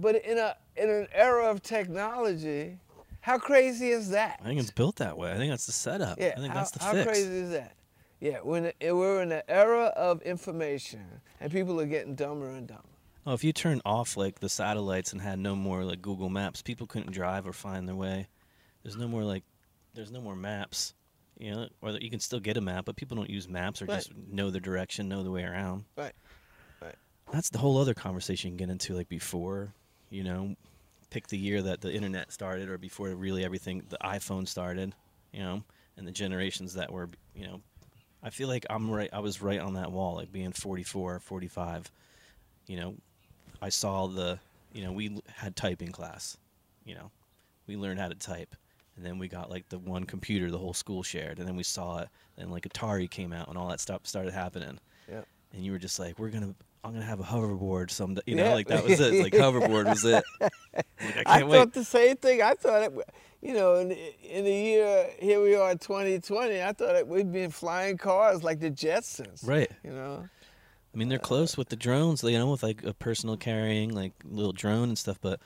but in, a, in an era of technology, how crazy is that? I think it's built that way. I think that's the setup. Yeah, I think how, that's the how fix. How crazy is that? Yeah, when it, we're in an era of information and people are getting dumber and dumber. Oh, if you turn off like the satellites and had no more like Google Maps, people couldn't drive or find their way. There's no more like, there's no more maps. You know, or you can still get a map, but people don't use maps or Right. just know the direction, know the way around. Right, right. That's the whole other conversation you can get into, like before, you know, pick the year that the internet started or before really everything, the iPhone started, you know, and the generations that were, you know, I feel like I'm right, I was right on that wall, like being 44, 45, you know, I saw the, you know, we had typing class, you know, we learned how to type. and then we got like the one computer the whole school shared, and then we saw it, and like Atari came out, and all that stuff started happening. Yeah. And you were just like, we're gonna, I'm gonna have a hoverboard someday. You know, Yeah. like that was it. Like hoverboard was it. Like, I I thought wait. the same thing. I thought it, you know, in, in the year here we are, 2020. I thought it, we'd be in flying cars like the Jetsons. Right. You know. I mean, they're close with the drones, you know, with like a personal carrying, like little drone and stuff. But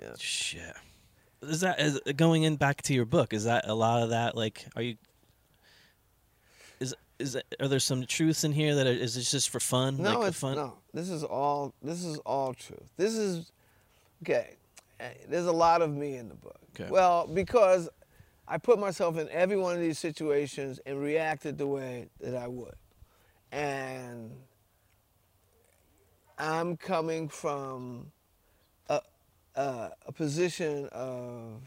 Yeah. shit, is that is going in back to your book? Is that a lot of that? Like, are you? Is it, are there some truths in here that are, is it just for fun? No, like it's fun. no. This is all. This is all truth. This is okay. eh, There's a lot of me in the book. Okay. Well, because I put myself in every one of these situations and reacted the way that I would, and I'm coming from a a, a position of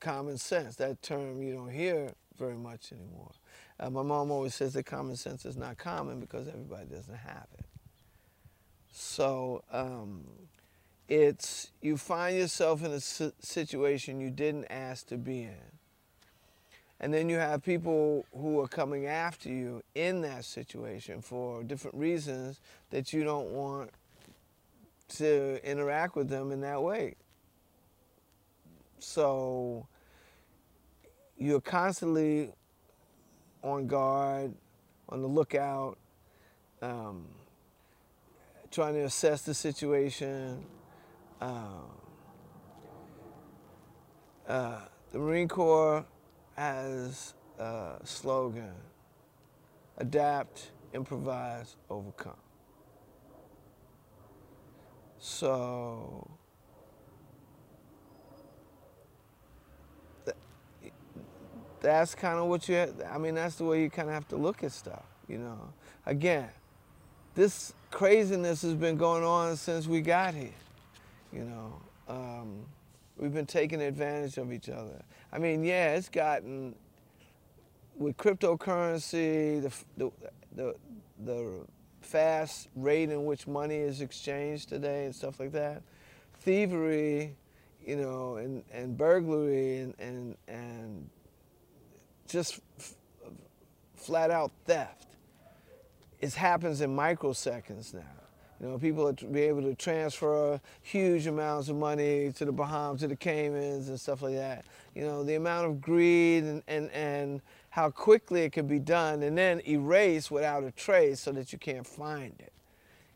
common sense. That term you don't hear very much anymore. Uh, my mom always says that common sense is not common because everybody doesn't have it. So um, it's you find yourself in a situation you didn't ask to be in. And then you have people who are coming after you in that situation for different reasons that you don't want to interact with them in that way. So you're constantly on guard, on the lookout, um, trying to assess the situation. Um, uh, the Marine Corps has a slogan adapt, improvise, overcome. So, that's kind of what you, ha- I mean, that's the way you kind of have to look at stuff, you know. Again, this craziness has been going on since we got here, you know. Um, we've been taking advantage of each other. I mean, yeah, it's gotten with cryptocurrency, the the the, the fast rate in which money is exchanged today and stuff like that, thievery, you know, and, and burglary and and and just flat out theft. It happens in microseconds now. You know, people be able to transfer huge amounts of money to the Bahamas, to the Caymans, and stuff like that. You know, the amount of greed and, and, and how quickly it can be done and then erase without a trace so that you can't find it.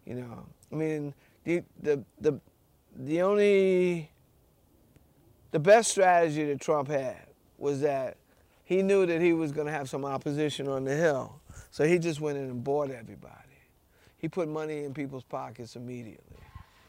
You know, I mean, the, the, the, the only, the best strategy that Trump had was that he knew that he was going to have some opposition on the Hill. So he just went in and bought everybody. He put money in people's pockets immediately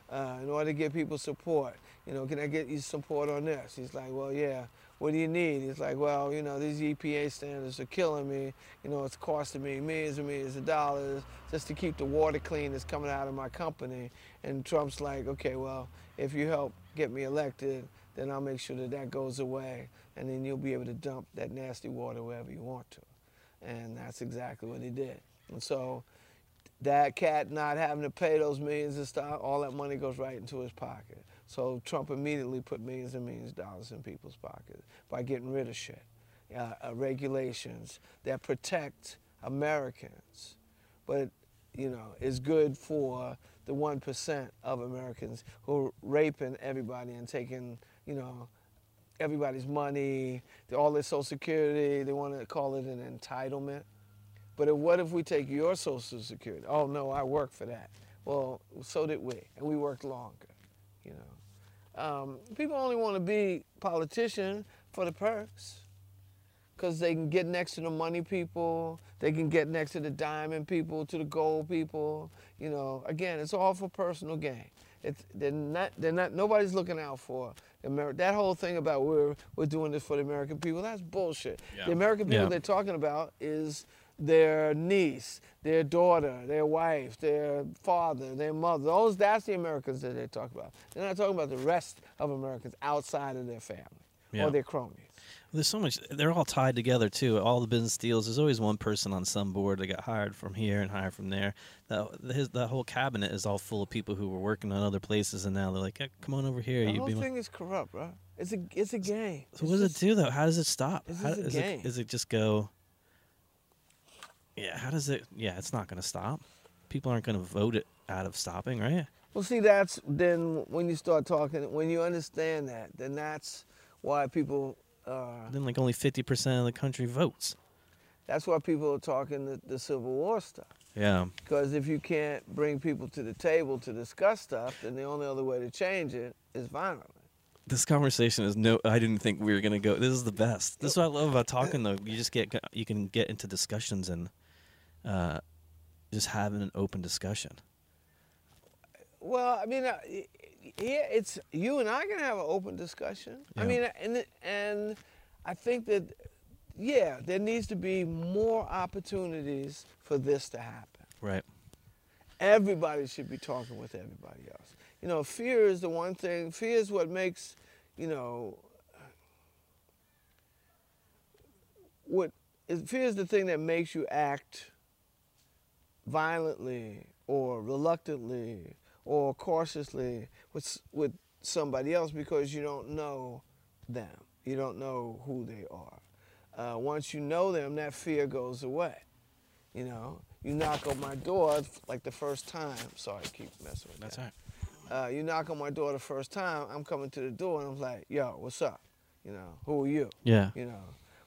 uh, in order to get people support. You know, can I get you support on this? He's like, well, yeah. What do you need? He's like, well, you know, these EPA standards are killing me. You know, it's costing me millions and millions of dollars just to keep the water clean that's coming out of my company. And Trump's like, okay, well, if you help get me elected, then I'll make sure that that goes away. And then you'll be able to dump that nasty water wherever you want to. And that's exactly what he did. And so that cat not having to pay those millions of stuff, all that money goes right into his pocket. So Trump immediately put millions and millions of dollars in people's pockets by getting rid of shit, uh, uh, regulations that protect Americans, but you know is good for the one percent of Americans who are raping everybody and taking you know everybody's money, all their Social Security. They want to call it an entitlement. But what if we take your Social Security? Oh no, I work for that. Well, so did we, and we worked longer. You know, um, people only want to be politician for the perks, because they can get next to the money people, they can get next to the diamond people, to the gold people. You know, again, it's all for personal gain. It's, they're not. They're not. Nobody's looking out for Ameri- That whole thing about we're we're doing this for the American people. That's bullshit. Yeah. The American people Yeah. they're talking about is their niece, their daughter, their wife, their father, their mother. Those that's the Americans that they talk about. They're not talking about the rest of Americans outside of their family Yeah. or their cronies. There's so much. They're all tied together too. All the business deals. There's always one person on some board that got hired from here and hired from there. That his the whole cabinet is all full of people who were working on other places, and now they're like, "Eh, "Come on over here." The you whole be my-" thing is corrupt, bro. It's a it's a game. So It's what does it do though? How does it stop? How, is a is game. it is it just go? Yeah, how does it? Yeah, it's not going to stop. People aren't going to vote it out of stopping, right? Well, see, that's then when you start talking, when you understand that, then that's why people. Uh, Then like only fifty percent of the country votes. that's why people are talking the, the Civil War stuff. Yeah, Because if you can't bring people to the table to discuss stuff, then the only other way to change it is violently. this conversation is no. I didn't think we were going to go. This is the best. This is what I love about talking though. You just get you can get into discussions and uh, just having an open discussion. Well, I mean, yeah, it's you and I can have an open discussion. I mean, and and I think that yeah, there needs to be more opportunities for this to happen. Right. Everybody should be talking with everybody else. You know, fear is the one thing. Fear is what makes, you know, what is fear is the thing that makes you act violently or reluctantly or cautiously with with somebody else because you don't know them. You don't know who they are. Uh, once you know them, that fear goes away. You know, you knock on my door like the first time. Sorry, keep messing with That's that. all right. Uh, you knock on my door the first time. I'm coming to the door and I'm like, "Yo, what's up? You know, who are you? Yeah. You know."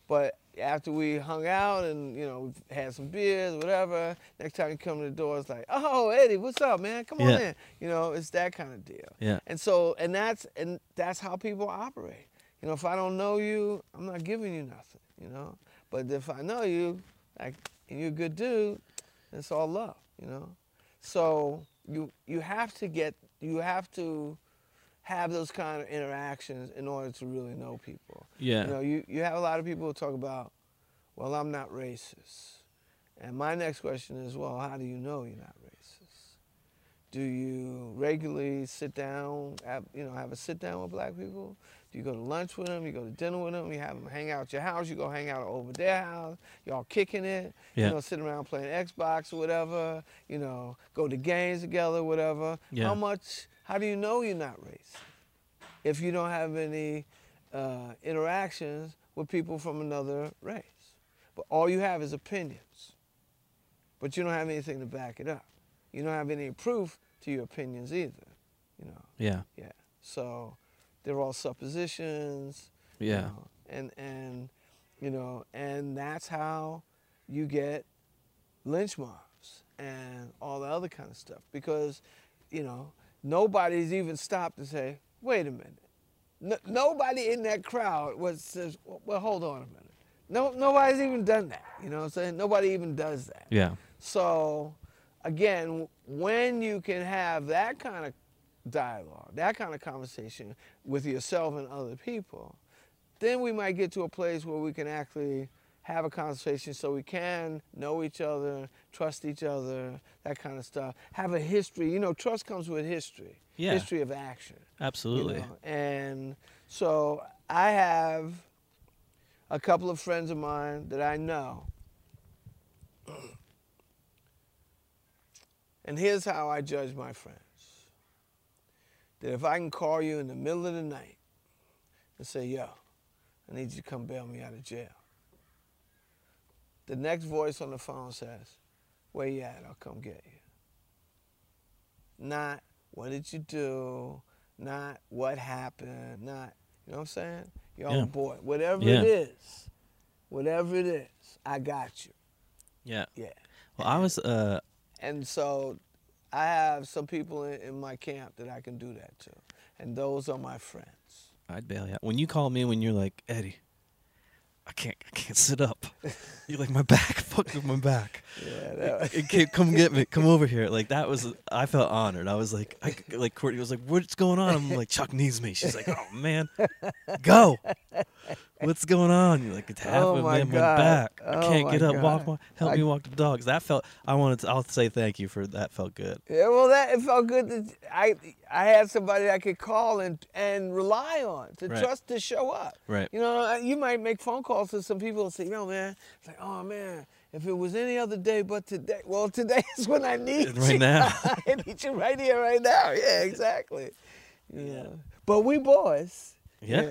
But after we hung out and you know had some beers, whatever. Next time you come to the door, it's like, "Oh, Eddie, what's up, man? Come on Yeah. in." You know, it's that kind of deal. Yeah. And so, and that's and that's how people operate. You know, if I don't know you, I'm not giving you nothing. You know, but if I know you, like, and you're a good dude, it's all love. You know, so you you have to get you have to have those kind of interactions in order to really know people. Yeah. You know, you, you have a lot of people who talk about, well, I'm not racist. And my next question is, well, how do you know you're not racist? Do you regularly sit down, have, you know, have a sit down with black people? Do you go to lunch with them? You go to dinner with them? You have them hang out at your house? You go hang out over their house? Y'all kicking it? Yeah. You know, sitting around playing Xbox or whatever? You know, go to games together, whatever? Yeah. How much, how do you know you're not racist? If you don't have any uh, interactions with people from another race. But all you have is opinions. But you don't have anything to back it up. You don't have any proof to your opinions either. You know, Yeah. yeah. So they're all suppositions. you Yeah. know, and and you know, and that's how you get lynch mobs and all the other kind of stuff. Because, you know, nobody's even stopped to say, wait a minute. No, nobody in that crowd was says, well, hold on a minute. No, nobody's even done that. You know what I'm saying? Nobody even does that. Yeah. So, again, when you can have that kind of dialogue, that kind of conversation with yourself and other people, then we might get to a place where we can actually have a conversation so we can know each other, trust each other, that kind of stuff. Have a history. You know, trust comes with history, Yeah. history of action. you Absolutely. know. And so I have a couple of friends of mine that I know. And here's how I judge my friends. That if I can call you in the middle of the night and say, yo, I need you to come bail me out of jail. The next voice on the phone says, where you at? I'll come get you. Not, what did you do? Not, what happened? Not, you know what I'm saying? Yo, Yeah. boy, whatever Yeah. it is, whatever it is, I got you. Yeah. Yeah. Well, I was uh And so I have some people in, in my camp that I can do that to. And those are my friends. I'd bail you out. When you call me when you're like, Eddie, I can't I can't sit up. You're like my back, fuck with my back. Yeah, that, It can't- come get me, come over here. Like that was I felt honored. I was like I, like Courtney was like, What's going on? I'm like, Chuck needs me. She's like, Oh man, go. What's going on? You're like, it's Oh, happened, my man. My God. back. I Oh, can't get up. Walk. God. My, help I- me walk the dogs. That felt. I wanted. To, I'll say thank you for that. Felt good. yeah, well, that it felt good that I I had somebody I could call and and rely on to Right. trust to show up. Right. You know, you might make phone calls to some people and say, "Yo, man, it's like, oh man, if it was any other day but today, well, today is when I need Right you. now. I need you right here, right now. Yeah, exactly. Yeah. But we boys, Yeah. Yeah.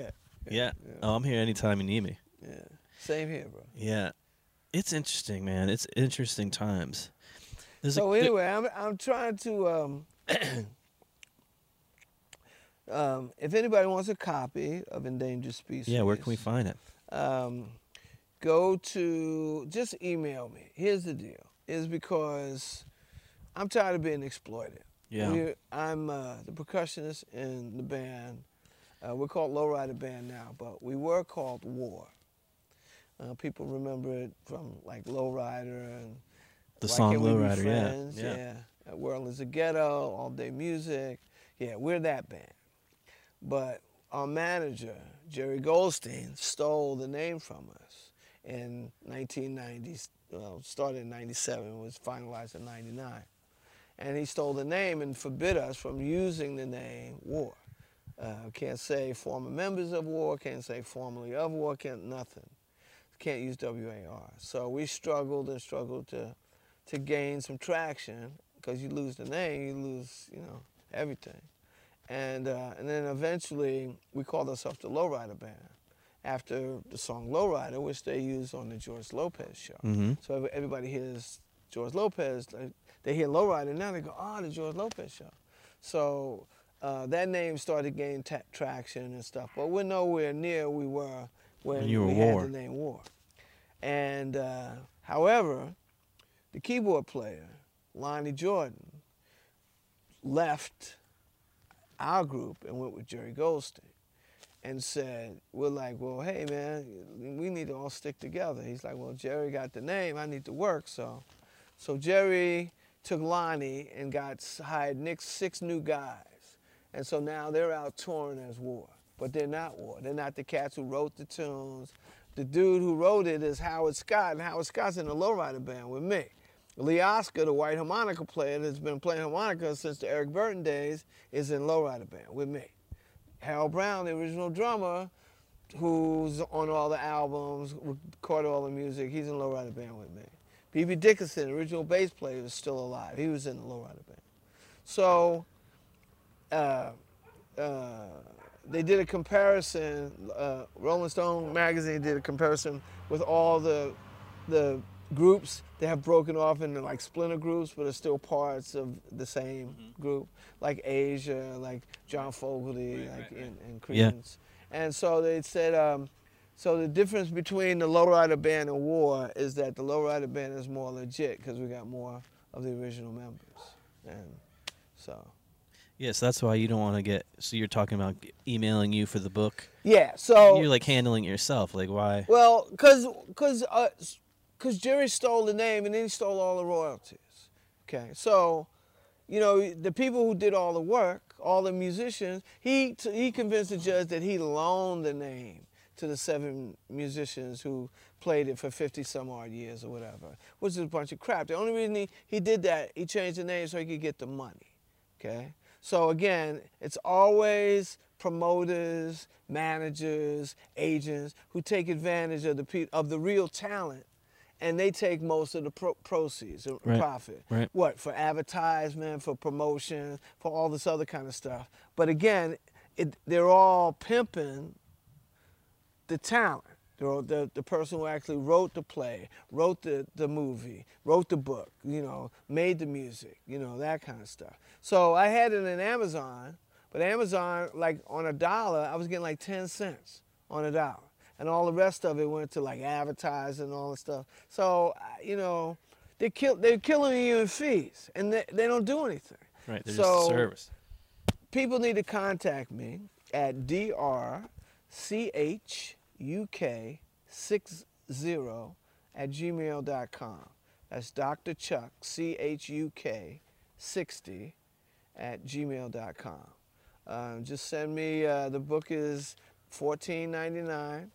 Yeah. yeah. Oh, I'm here anytime you need me. Yeah. Same here, bro. Yeah. It's interesting, man. It's interesting times. There's So there- anyway, I'm I'm trying to um, um, if anybody wants a copy of Endangered Species, yeah, where can we find it? um, go to just email me. Here's the deal: is because I'm tired of being exploited. Yeah. We're, I'm uh, the percussionist in the band. Uh, we're called Lowrider Band now, but we were called War. Uh, people remember it from like Lowrider and The Why song Can't We Be Lowrider, yeah. Friends? Yeah. Uh, World is a Ghetto, All Day Music. Yeah, we're that band. But our manager, Jerry Goldstein, stole the name from us in 1990. Well, started in 97, was finalized in 99. And he stole the name and forbid us from using the name War. Uh, can't say former members of War, can't say formerly of War, can't nothing. Can't use WAR. So we struggled and struggled to to gain some traction because you lose the name, you lose, you know, everything. And uh, and then eventually we called ourselves the Lowrider Band after the song Lowrider, which they used on the George Lopez show. Mm-hmm. So everybody hears George Lopez, like, they hear Lowrider, and now they go, oh, the George Lopez show. So uh, that name started gaining ta- traction and stuff, but we're nowhere near we were when When you were we War. had the name War. And uh, however, the keyboard player, Lonnie Jordan, left our group and went with Jerry Goldstein and said, we're like, well, hey, man, we need to all stick together. He's like, well, Jerry got the name. I need to work. So, so Jerry took Lonnie and got hired Nick six new guys. And so now they're out touring as War. But they're not War. They're not the cats who wrote the tunes. The dude who wrote it is Howard Scott, and Howard Scott's in the Lowrider band with me. Lee Oskar, the white harmonica player that's been playing harmonica since the Eric Burdon days, is in Lowrider band with me. Harold Brown, the original drummer, who's on all the albums, recorded all the music, he's in the Lowrider band with me. B.B. Dickerson, the original bass player, is still alive. He was in the Lowrider band. So, uh, uh, they did a comparison. Uh, Rolling Stone magazine did a comparison with all the the groups that have broken off into like splinter groups, but are still parts of the same group, like Asia, like John Fogerty, like and, and Yeah. Creedence. And so they said, um, so the difference between the Lowrider Band and War is that the Lowrider Band is more legit because we got more of the original members, and so. Yes, that's why you don't want to get. So you're talking about emailing you for the book. Yeah, so You're like handling it yourself. Like why? Well, cause, cause, uh, s- cause Jerry stole the name and then he stole all the royalties. Okay, so, you know, the people who did all the work, all the musicians, he he convinced the judge that he loaned the name to the seven musicians who played it for 50 some odd years or whatever, which is a bunch of crap. The only reason he, he did that, he changed the name so he could get the money. Okay? So again, it's always promoters, managers, agents who take advantage of the of the real talent, and they take most of the pro- proceeds and Right, profit. right. What for advertisement, for promotion, for all this other kind of stuff. But again, it, they're all pimping the talent. The, the, the person who actually wrote the play, wrote the, the movie, wrote the book, you know, made the music, you know, that kind of stuff. So I had it in Amazon, but Amazon, like on a dollar, I was getting like 10 cents on a dollar. And all the rest of it went to like advertising and all that stuff. So, you know, they kill, they're killing you in fees and they, they don't do anything. Right. They're so, just a service. people need to contact me at drchuk60 at gmail.com. That's Dr. Chuk, C-H-U-K, 60 at gmail.com. Um, just send me, uh, the book is $14.99,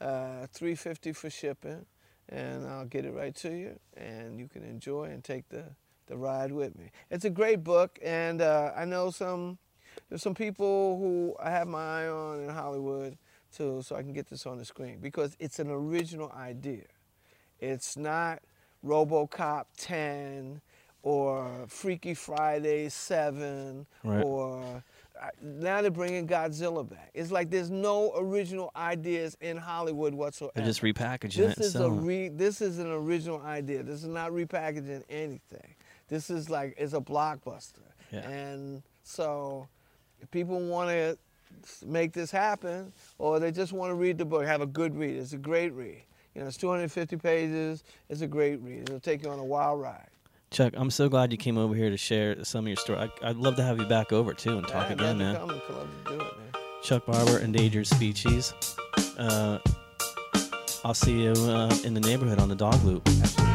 uh, $3.50 for shipping, and I'll get it right to you, and you can enjoy and take the, the ride with me. It's a great book, and uh, I know some there's some people who I have my eye on in Hollywood too, so I can get this on the screen because it's an original idea. It's not RoboCop 10 or Freaky Friday 7 Right. or now they're bringing Godzilla back. It's like there's no original ideas in Hollywood whatsoever. They're just repackaging This it is a re, this is an original idea. This is not repackaging anything. This is like it's a blockbuster. Yeah. And so, if people want to make this happen, or they just want to read the book, have a good read. It's a great read. You know, it's 250 pages. It's a great read. It'll take you on a wild ride. Chuk, I'm so glad you came over here to share some of your story. I, I'd love to have you back over too and talk Yeah, again, man. come. To do it, man. Chuk Barber, Endangered Species. Uh, I'll see you uh, in the neighborhood on the dog loop. Absolutely.